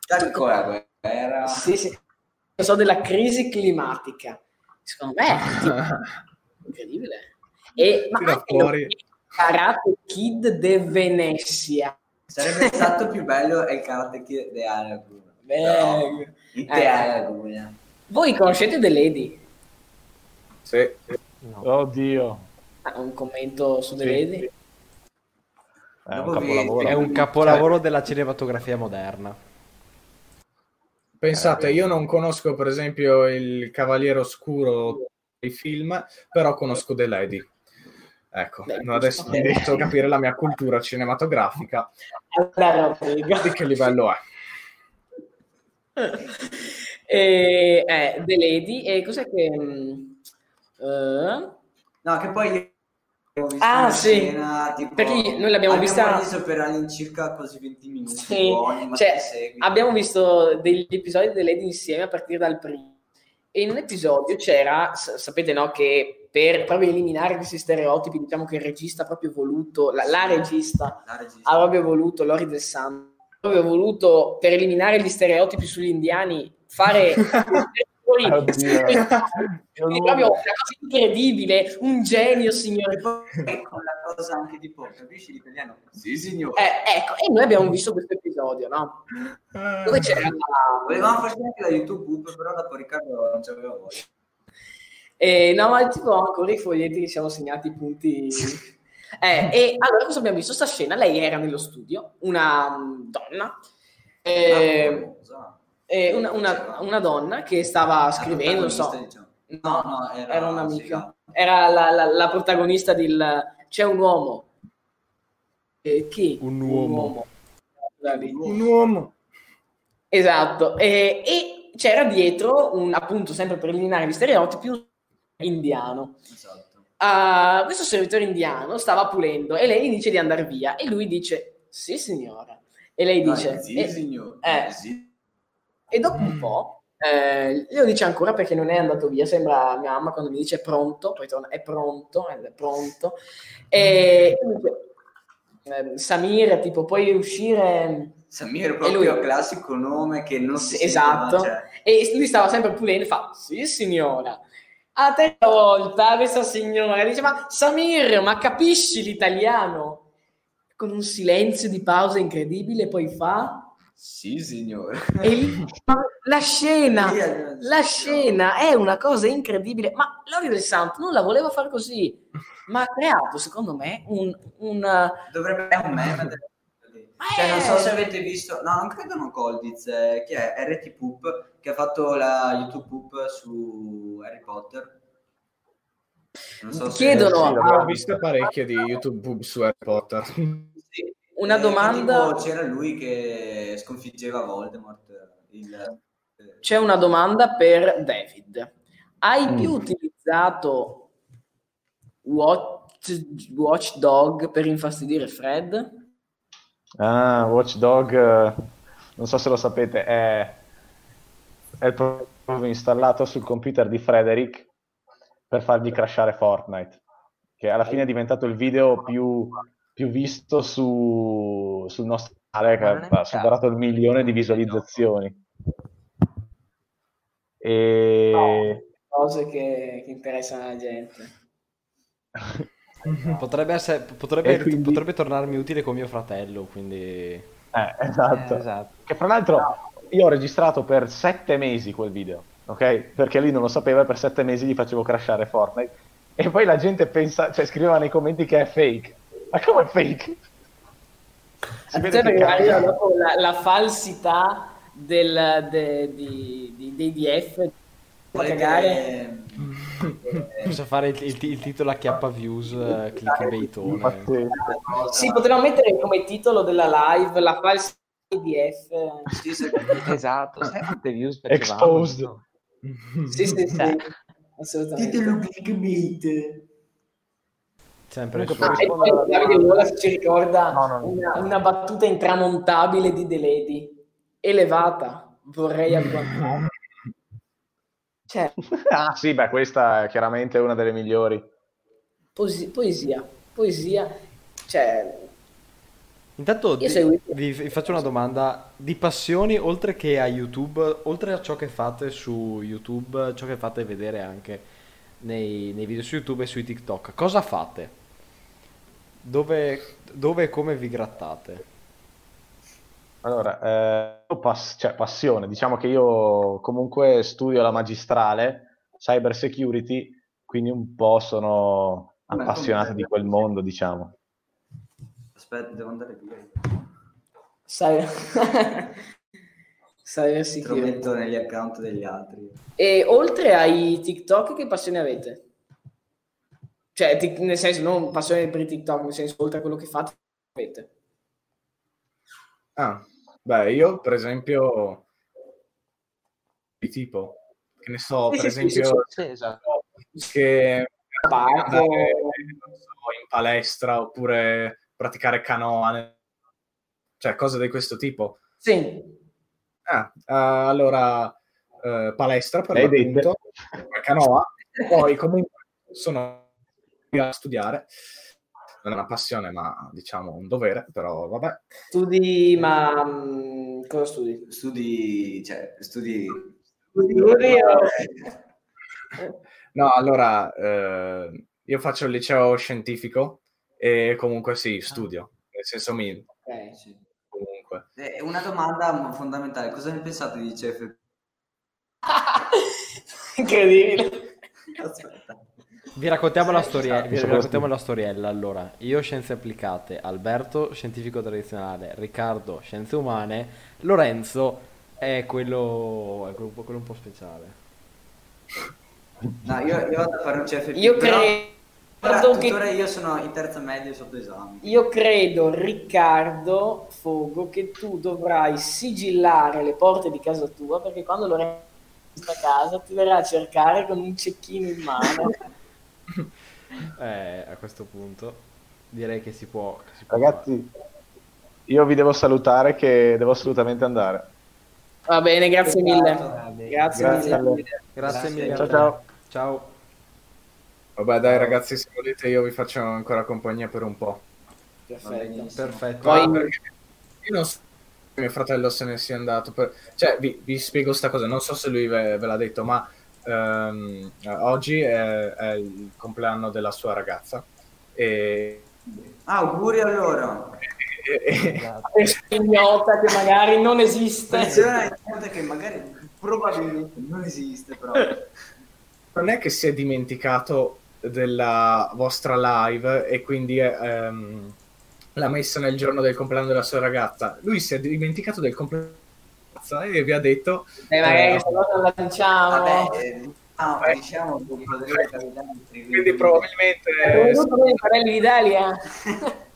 Dal Corea era sì, sì, non so, della crisi climatica, secondo me è incredibile. E, ma Tira fuori. Karate Kid de Venezia. sarebbe stato più bello il karate kid di Araguna. Beh, Il Eh. Voi conoscete The Lady? Sì. Oddio. Ah, un commento su The Sì. Lady? È un vi- capolavoro. È un capolavoro della cinematografia moderna. Pensate, io non conosco per esempio il Cavaliere Oscuro dei film, però conosco The Lady. Ecco, Beh, adesso giusto. inizio a capire la mia cultura cinematografica, Allora, di che livello è. e, eh, The Lady, e cos'è che... eh, No, che poi visto Ah, sì. scena, tipo, Perché noi l'abbiamo vista- visto per all'incirca così 20 minuti Sì, buoni, cioè, abbiamo visto degli episodi di The Lady insieme a partire dal primo. E in un episodio c'era, sapete no, che per proprio eliminare questi stereotipi, diciamo che il regista ha proprio voluto, la, la regista La regista. ha proprio voluto, Lori del Santo, proprio voluto, per eliminare gli stereotipi sugli indiani, fare... Quindi proprio una cosa incredibile, un genio, signore. Con la cosa anche tipo, capisci l'italiano? Sì, signore. Eh, ecco, e noi abbiamo visto questo episodio, no? Dove c'era la... Volevamo farci anche la YouTube, però dopo Riccardo non c'aveva voglia. E, no, ma tipo ancora i foglietti che ci siamo segnati i punti. Eh, e allora cosa abbiamo visto? Sta scena, lei era nello studio, una mm, donna, eh, eh, una, una- una donna che stava scrivendo, non so, diciamo. no, no, era- era, un'amica, era la, la- la protagonista del C'è un uomo. Eh, chi? Un uomo. Da lì. Un uomo. Esatto, e, e c'era dietro un appunto sempre per eliminare gli stereotipi un indiano. Esatto. Ah, questo servitore indiano stava pulendo e lei gli dice di andare via e lui dice sì signora e lei dice Dai, sì, "Eh, signor. eh." Sì. e dopo un po' eh, glielo dice ancora perché non è andato via sembra mia mamma quando mi dice è pronto poi torna è pronto è pronto e ehm, Samir tipo puoi uscire Samir è E lui- proprio il classico nome che non si esatto. sente, cioè, E lui stava sempre pulendo e fa, sì signora. A te volta questa signora dice, ma Samir, ma capisci l'italiano? Con un silenzio di pausa incredibile, poi fa... Sì, signore. E lì, la scena, la scena è una cosa incredibile. Ma Lori del Santo non la voleva fare così, ma ha creato, secondo me, un... un Dovrebbe essere un meme. Cioè, non so se avete visto, no, non credo non Coldiz, eh, chi è? RT Poop, che ha fatto la YouTube Poop su Harry Potter. Non so se- Chiedono sì, a- Ho visto parecchie di YouTube Boob su Harry Potter. Sì. una Eh, domanda... tipo c'era lui che sconfiggeva Voldemort. Il, eh, C'è una domanda per David. Hai Mm. più utilizzato Watch, Watchdog per infastidire Fred? Ah, Watchdog, eh, non so se lo sapete, è, è proprio installato sul computer di Frederick per fargli crashare Fortnite, che alla fine è diventato il video più, più visto su, sul nostro canale, che ha superato il milione di visualizzazioni. E... Cose che, che interessano la gente. Potrebbe, essere, potrebbe, quindi- potrebbe tornarmi utile con mio fratello, quindi... Eh, esatto. Eh, esatto. Che fra l'altro io ho registrato per sette mesi quel video, ok? Perché lui non lo sapeva e per sette mesi gli facevo crashare Fortnite. E poi la gente pensa, cioè scriveva nei commenti che è fake. Ma come è fake? Si vede Attenzione che cambia. dopo la, la falsità del, de- di, di- dei DF. Volete- cagare. eh, Posso fare il, il- il titolo a chiappa views, eh, clickbaitone. Sì, potevamo mettere come titolo della live la falsità DF. Sì, se- Esatto, sai quante views? Exposed. Sì, sì, sì. Cioè, Assolutamente. Titolo clickbait. Sempre Comunque. Ah, e alla- Davide Wallace ci ricorda No, no, no. Una, una battuta intramontabile di The Lady, elevata, vorrei agguantare. Cioè, ah sì, beh, questa è chiaramente una delle migliori. poesi- poesia, poesia, cioè, Intanto di- seguito- vi, vi faccio una domanda di passioni oltre che a YouTube, oltre a ciò che fate su YouTube, ciò che fate vedere anche nei, nei video su YouTube e sui TikTok. Cosa fate? Dove, dove e come vi grattate? Allora, eh, pass- cioè, passione, diciamo che io comunque studio la magistrale, cyber security, quindi un po' sono Come- appassionato di quel mondo, diciamo. Aspetta, devo andare via. sai, sai Te sì lo metto negli account degli altri. E oltre ai TikTok, che passioni avete? Cioè, tic- nel senso, non passione per i TikTok, nel senso, oltre a quello che fate, avete. Ah, beh, io per esempio di tipo, che ne so, Sì, per sì, esempio Sì, esatto. che andare so, in palestra oppure praticare canoa, cioè cose di questo tipo. Sì, Ah, eh, allora eh, palestra per l'appunto, canoa, poi comunque sono a studiare. Non è una passione, ma diciamo un dovere, però vabbè. studi, ma mm, cosa studi? Studi, cioè, studi... Studi No, allora, eh, io faccio il liceo scientifico e comunque sì, studio, nel senso mi Ok. Sì. comunque. Eh, Una domanda fondamentale, cosa ne pensate di CF? Incredibile. Aspetta. Vi raccontiamo, la, storia- vi Posso raccontiamo la storiella. Allora, io scienze applicate, Alberto scientifico tradizionale, Riccardo scienze umane, Lorenzo è quello, è quello, quello un po' speciale. No, io, io vado a fare un CFP. Io però- credo Ora, che- io sono in terza media sotto esame. Io credo, Riccardo Fogo, che tu dovrai sigillare le porte di casa tua perché quando Lorenzo sta a casa ti verrà a cercare con un cecchino in mano. Eh, a questo punto direi che si può, che si può Ragazzi, io vi devo salutare che devo assolutamente andare. Va bene, grazie mille. Vabbè. Grazie, Grazie mille. fare. Grazie mille. Ciao ciao. Ciao. Vabbè, dai, ragazzi, se volete, io vi faccio ancora compagnia per un po'. Perfetto. Perfetto. Poi- io non so se mio fratello se ne sia andato. per- Cioè, vi, vi spiego sta cosa, non so se lui ve, ve l'ha detto, ma ehm, eh, oggi è, è il compleanno della sua ragazza. E, Ah, auguri allora. e- e- Esatto. Questo ignota che magari non esiste. Attenzione a gente che magari probabilmente non esiste, però. non è che si è dimenticato della vostra live e quindi ehm, l'ha messa nel giorno del compleanno della sua ragazza. Lui si è dimenticato del compleanno ragazza e vi ha detto Eh, magari Eh, la diciamo. Vabbè, eh, no, diciamo dopo delle qualità di quindi probabilmente È venuto con i fratelli d'Italia.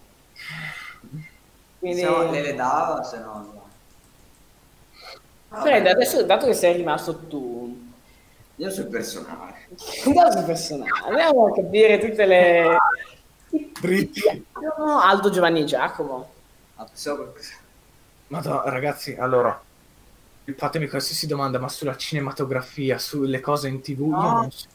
Quindi... Se no, le le dava, se no... Fred, adesso dato che sei rimasto tu, Io sul personale. andiamo sul personale, andiamo a capire tutte le... dritti. Aldo, Giovanni Giacomo. Ah, Madonna, ragazzi, allora fatemi qualsiasi domanda, ma sulla cinematografia, sulle cose in tv, io No. non so.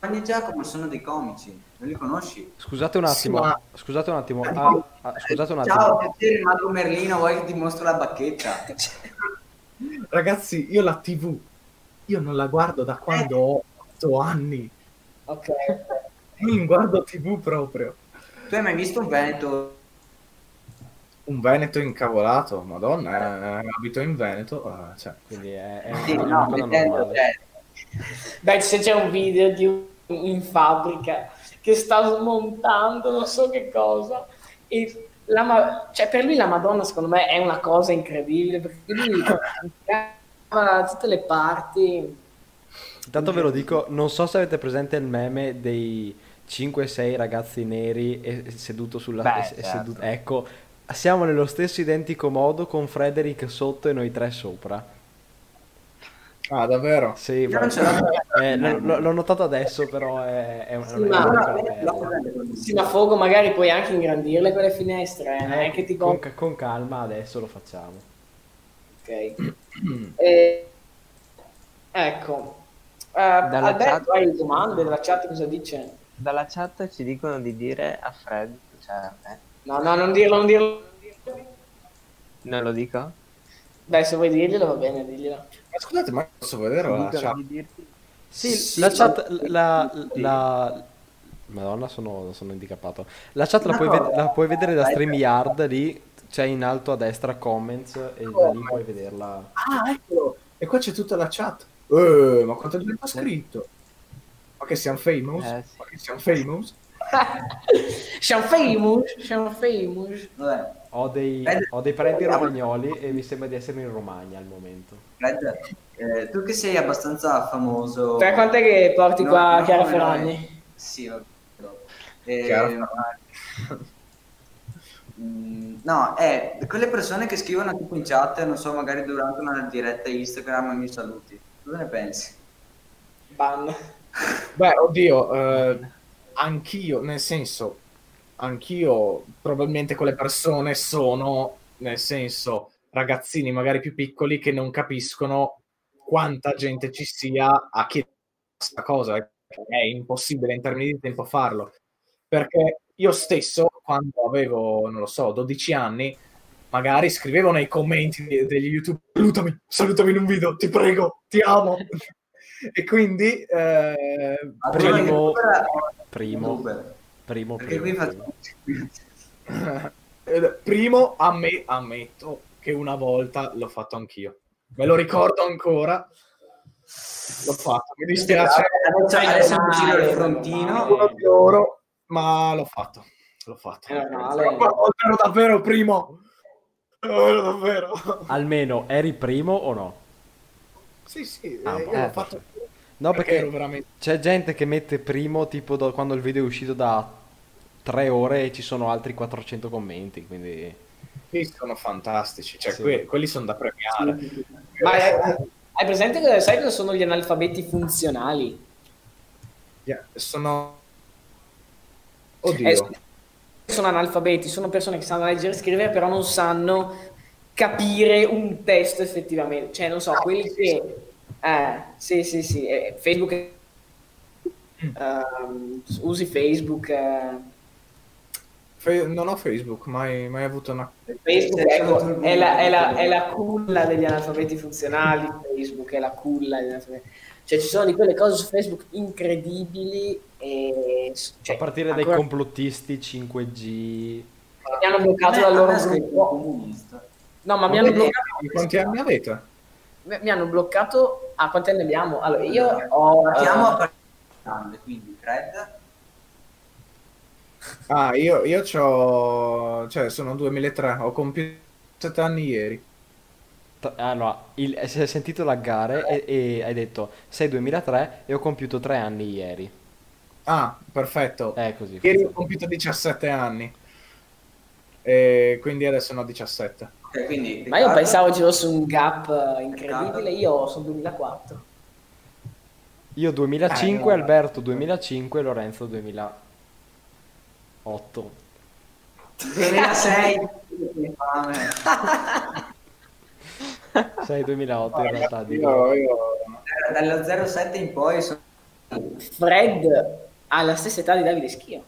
Giovanni e Giacomo sono dei comici, non li conosci? Scusate un attimo. Sì, ma- Scusate un attimo. Ah, ah, scusate un attimo. Ciao, piacere, Mago Merlino, vuoi che ti mostro la bacchetta? Ragazzi, io la tv, io non la guardo da quando ho 8 anni. Ok. Non guardo tv proprio. Tu hai mai visto un Veneto? Un Veneto incavolato, madonna, eh, abito in Veneto, eh, cioè, Quindi è, è Sì, una no, normale. cioè, Dai, se c'è un video di un in fabbrica che sta smontando non so che cosa e la ma- cioè per lui la Madonna secondo me è una cosa incredibile perché lui da tutte le parti Intanto ve lo dico, non so se avete presente il meme dei 5-6 ragazzi neri e seduto sulla... Beh, e certo. seduto- ecco, siamo nello stesso identico modo con Frederick sotto e noi tre sopra. Ah, davvero? Sì, l'ho. eh, l- l- l'ho notato adesso, però è, è una, Sì, una ma- no, sì ma Fogo magari puoi anche ingrandirle quelle finestre eh, ti con, con calma adesso lo facciamo. ok E- ecco Eh, Alberto chat- hai domande della chat cosa dice? Dalla chat ci dicono di dire a Fred, cioè a me. No no non dirlo non dirlo Non lo dico? Beh, se vuoi dirglielo va bene, diglielo. Ma scusate, ma posso vedere la chat? Sì, Sì, la sì. chat, la, la- Madonna, sono, sono handicappato. La chat la Una puoi, ved- la puoi vedere da StreamYard, lì c'è in alto a destra comments e da lì puoi vederla. Ah, eccolo! E qua c'è tutta la chat. Eh, ma quanta gente ha scritto? Ma che siamo famous? Eh, sì. Ma che siamo famous? Siamo famous, siamo famous. Vabbè, Ho dei, Fred- ho dei parenti romagnoli e mi sembra di essere in Romagna al momento. Fred, eh, tu che sei abbastanza famoso... Per quant'è che porti No, qua no, Chiara no, Ferragni? Sì, vabbè. Eh, Chiara mm, no, è quelle persone che scrivono tipo in chat, non so, magari durante una diretta Instagram mi saluti. Cosa ne pensi? Ban. Beh, oddio, eh, anch'io, nel senso, anch'io probabilmente quelle persone sono, nel senso, ragazzini magari più piccoli che non capiscono quanta gente ci sia a chiedere questa cosa. È impossibile in termini di tempo farlo. Perché io stesso, quando avevo, non lo so, 12 anni, magari scrivevo nei commenti de- degli YouTube, salutami, salutami in un video, ti prego, ti amo. e quindi... eh, prima di Uber- Primo, Uber, primo, perché primo, qui primo. faccio... Eh, Primo, amme- ammetto che una volta l'ho fatto anch'io. Me lo ricordo ancora. L'ho fatto, mi dispiace. Adesso, adesso mi giro il frontino. Uno di oro, ma l'ho fatto. L'ho fatto. Eh, no, Ero ero davvero primo. Ero davvero. Almeno eri primo o no? Sì, sì, Ah, eh, eh. l'ho fatto No, perché perché veramente... c'è gente che mette primo tipo do- quando il video è uscito da tre ore e ci sono altri 400 commenti, quindi... Sì, sono fantastici, cioè Sì. que- quelli sono da premiare. Ma hai, hai presente cosa, sai cosa sono gli analfabeti funzionali? Yeah, Sono... Oddio. Eh, sono analfabeti, sono persone che sanno leggere e scrivere, però non sanno capire un testo effettivamente. Cioè, non so, quelli che... Eh, sì, sì, sì. eh, Facebook... ehm, usi Facebook... eh, Fe- non ho Facebook, mai, mai avuto una... Facebook ecco, è, la, è, la, è la culla degli analfabeti funzionali, Facebook è la culla degli analfabeti. Cioè ci sono di quelle cose su Facebook incredibili e... Cioè, a partire dai ancora- complottisti 5G... mi hanno bloccato A me- dal a loro gruppo. No, ma mi hanno bloccato... Quanti anni avete? Mi hanno bloccato... Ah, quanti anni abbiamo? Allora, io ho... Partiamo a eh, partire da grande, quindi Fred, Ah, io, io c'ho... cioè sono 2003, ho compiuto 7 anni ieri. Allora, il, si è sentito laggare e, e hai detto sei 2003 e ho compiuto tre anni ieri. Ah, perfetto. È così. Ieri ho compiuto 17 anni. E quindi adesso ne ho 17. Ok, quindi Ma io pensavo ci fosse un gap eh, incredibile, io sono 2004. Io 2005, Eh, Alberto 2005, Lorenzo 2008. 2006, che fame. Sei 2008 in realtà. Io, io... Dallo 07 in poi sono Fred ha la stessa età di Davide Schio.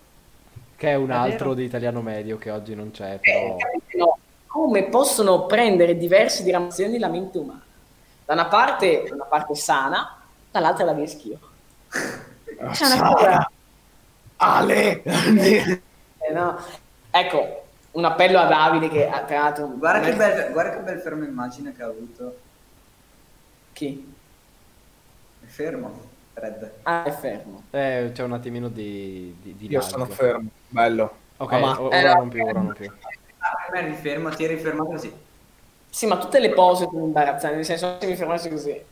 Che è un È altro vero. di italiano medio che oggi non c'è, Eh, però... capite, no? Come possono prendere diverse diramazioni la mente umana? Da una parte, una parte sana, dall'altra la Schio. C'è una cosa- Ale! eh, no? Ecco, un appello a Davide che ha creato un... Guarda che, bel, guarda che bel fermo immagine che ha avuto. Chi? È fermo, Fred. Ah, è fermo. Eh, c'è un attimino di, di, di Io lag. sono fermo, bello. Ok, Ah, ma- eh, ora no. non più, ora non più. Ah, per me riferma, ti eri fermato così. Sì, ma tutte le pose sono imbarazzanti, nel senso se mi fermassi così.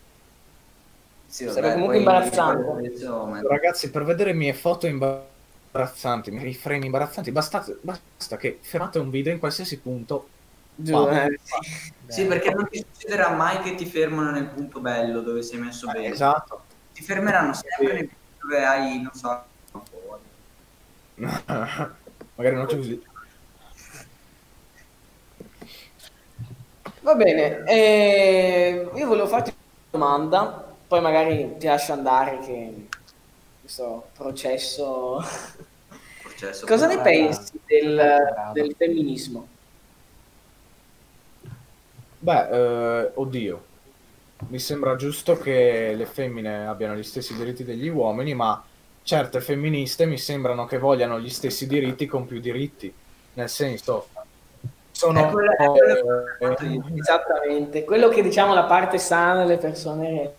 Sì, Sarebbe comunque imbarazzante. adesso, ma- Ragazzi, per vedere mie foto imbarazzanti, i miei frame imbarazzanti, basta, basta che fermate un video in qualsiasi punto. Ma- eh, sì. Sì, perché non ti succederà mai che ti fermano nel punto bello dove sei messo bene. Esatto. Ti fermeranno sempre Sì. nei punti dove hai, non so. Magari non c'è così. Va bene, eh, io volevo farti una domanda, poi magari ti lascio andare che questo processo... Processo Cosa ne pensi del, del femminismo? Beh, eh, oddio. Mi sembra giusto che le femmine abbiano gli stessi diritti degli uomini, ma certe femministe mi sembrano che vogliano gli stessi diritti con più diritti. Nel senso, sono... È quello- è quello eh. Esattamente, quello che diciamo la parte sana delle persone...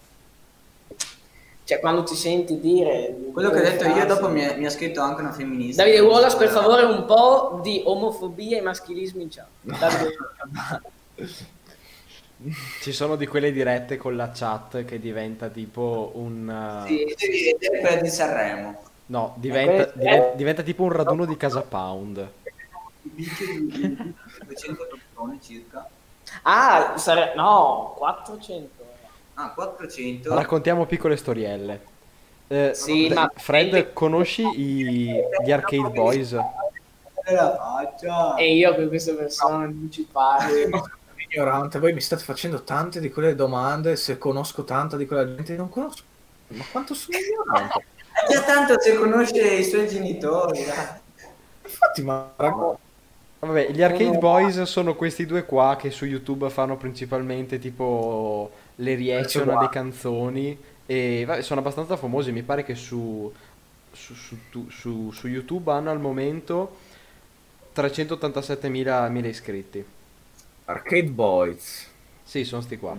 Cioè, quando ti senti dire... Quello che ho detto io dopo mi, è- mi ha scritto anche una femminista. Davide Wallace, per favore, un po' di omofobia e maschilismo in chat. Ci sono di quelle dirette con la chat che diventa tipo un... uh, Sì, devi vedere quella di Sanremo. No, diventa, quelle- diven- diventa tipo un raduno di Casa Pound. I picchi di 200 persone circa. Ah, sare- no, 400. Ah, 400. Raccontiamo piccole storielle. Eh, Sì, d- ma- Fred, conosci i- gli Arcade Boys? E la faccia. E io con queste persone non ci parlo. ignorante, voi mi state facendo tante di quelle domande, se conosco tanta di quella gente, non conosco. Ma quanto sono ignorante? Già tanto se conosce i suoi genitori. dai. Infatti, ma raga, Vabbè, gli Arcade Boys sono questi due qua che su YouTube fanno principalmente tipo le reaction alle canzoni e vabbè, sono abbastanza famosi. Mi pare che su, su, su- su- su YouTube hanno al momento 387.000 mila iscritti. Arcade Boys. Sì, sono sti qua.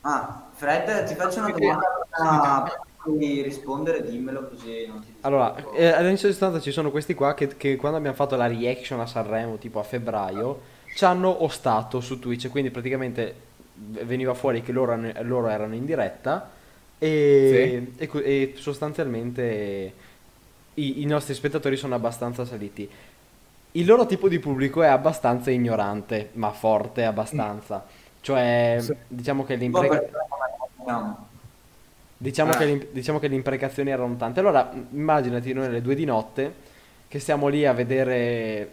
Ah, Fred, ti faccio una domanda. Puoi rispondere, dimmelo così non ti Allora, eh, all'inizio di stanza ci sono questi qua che, che quando abbiamo fatto la reaction a Sanremo, tipo a febbraio, ci hanno ostato su Twitch, quindi praticamente veniva fuori che loro, erano- loro erano in diretta e, e co- e sostanzialmente i, i nostri spettatori sono abbastanza saliti. Il loro tipo di pubblico è abbastanza ignorante, ma forte abbastanza. Cioè, Sì. diciamo che l'imprega... perché no. Diciamo, Eh. che le, diciamo che le imprecazioni erano tante. Allora, immaginati noi alle due di notte che stiamo lì a vedere.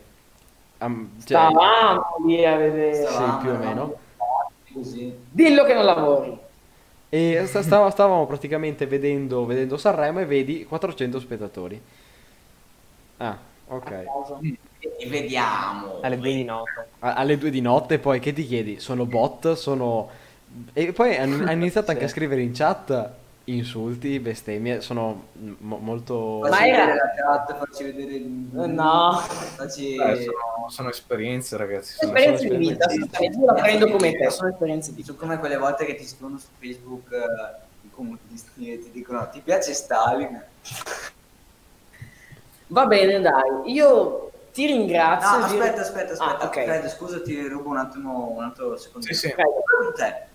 am- cioè, Stavamo lì a vedere. Stavamo, più o meno. Così. Dillo che non lavori. e sta- stava- stavamo praticamente vedendo, vedendo Sanremo e vedi 400 spettatori. Ah, ok. E vediamo. Alle due di notte. A- alle due di notte, poi che ti chiedi? Sono bot? Sono. E poi hanno, hanno iniziato anche a Sì. scrivere in chat insulti, bestemmie. Sono mo- molto. Ma era- vedere la chat, facci vedere il... No. Facci... Eh, sono, sono esperienze, ragazzi. sono- Esperienze di esperienze vita, di vita. io la prendo come te, sono esperienze di vita. come quelle volte che ti scrivono su Facebook eh, i comunisti e ti dicono ti piace Stalin? Va bene, dai, io ti ringrazio. No, aspetta, aspetta, aspetta. Ah, ok. Fred, scusa, ti rubo un attimo, un altro secondo. Sì, sì. Ok, Secondo te,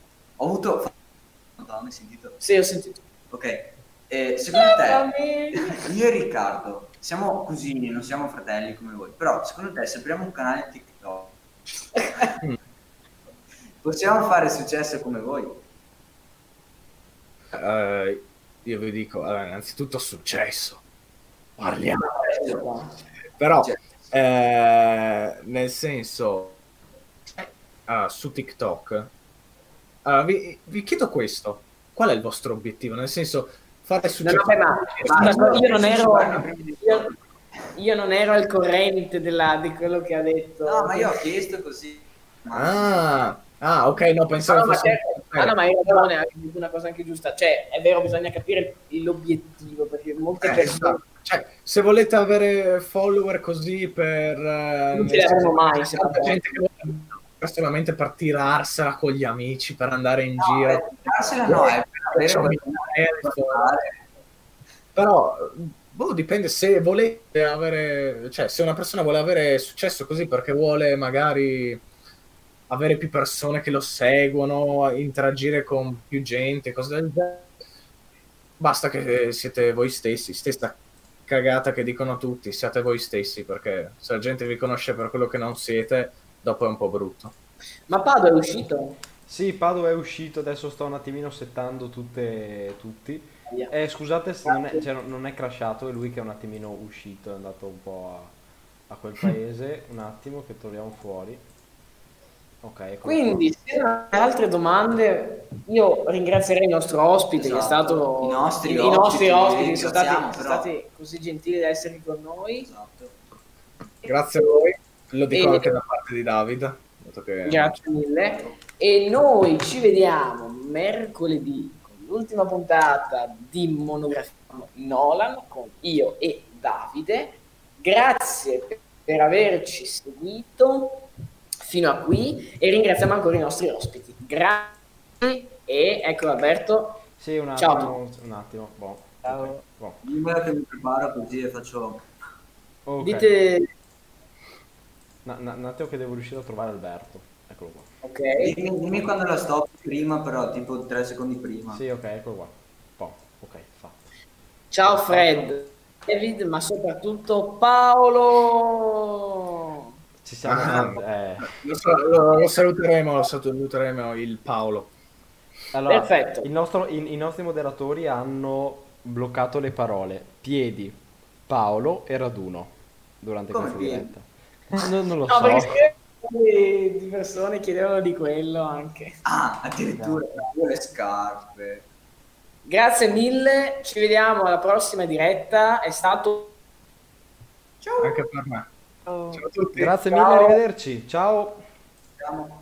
ho avuto... Madonna, hai sentito? Sì, ho sentito. Ok, eh, secondo te, io e Riccardo, siamo cugini, non siamo fratelli come voi, però secondo te se apriamo un canale TikTok, possiamo fare successo come voi? Eh, io vi dico, allora, innanzitutto successo. Parliamo. Però, Cioè, eh, nel senso, ah, su TikTok, ah, vi, vi chiedo questo. Qual è il vostro obiettivo? Nel senso, fare No, successo... no, beh, ma, ma io non ero io, io non ero al corrente della- di quello che ha detto. No, ma io ho chiesto così. Ma Ah, ah, ok, no, No, pensavo no, ma, fosse... certo, ah, no, ma hai ragione, hai detto una cosa anche giusta. Cioè, è vero, bisogna capire l'obiettivo, perché molte Eh, persone esatto. Cioè, se volete avere follower così per... eh, non ce senso, mai. se gente che personalmente per tirarsela con gli amici, per andare in no, giro. eh, darsela no, è per avere migliaia da di fare. Però, boh, dipende se volete avere, cioè, se una persona vuole avere successo così perché vuole magari avere più persone che lo seguono, interagire con più gente, cose del genere, basta che siete voi stessi, stessa cagata che dicono tutti, siate voi stessi, perché se la gente vi conosce per quello che non siete, dopo è un po' brutto. Ma Pado è uscito? Sì, Padova è uscito, adesso sto un attimino settando tutte, tutti. Eh, scusate se non è, cioè, non è crashato, è lui che è un attimino uscito, è andato un po' a, a quel paese. Un attimo che troviamo fuori. Ok, ecco Quindi, se non avete altre domande, io ringrazierei il nostro ospite che è Esatto. stato. I nostri i ospiti, nostri ospiti sono stati, sono stati così gentili da essere con noi. Esatto. Grazie a voi, lo dico E- anche da parte di David. dato che- Grazie mille. E noi ci vediamo mercoledì con l'ultima puntata di monografia Nolan con io e Davide. Grazie per- averci seguito fino a qui e ringraziamo ancora i nostri ospiti. Grazie e ecco Alberto. Sì, un Ciao. attimo, un attimo. Boh, Ciao. ok, boh. Mi preparo così e faccio... Ok. Dite un attimo che devo riuscire a trovare Alberto. Eccolo qua. ok. Dimmi, dimmi quando la stop prima, però tipo tre secondi prima. Sì, ok, eccolo qua. Boh, ok, fatto. Ciao Fred, David, ma soprattutto Paolo. Ci siamo Ah. eh. Lo, lo- lo saluteremo, lo saluteremo il Paolo. Allora, Perfetto. il nostro- i, i nostri moderatori hanno bloccato le parole piedi, Paolo e raduno durante Come questa diretta. Non, non lo No, so. perché di di persone chiedevano di quello anche. Ah, addirittura io le scarpe. Grazie mille, ci vediamo alla prossima diretta. È stato Anche per me. Ciao a tutti. Grazie Ciao. mille, arrivederci. Ciao. Siamo-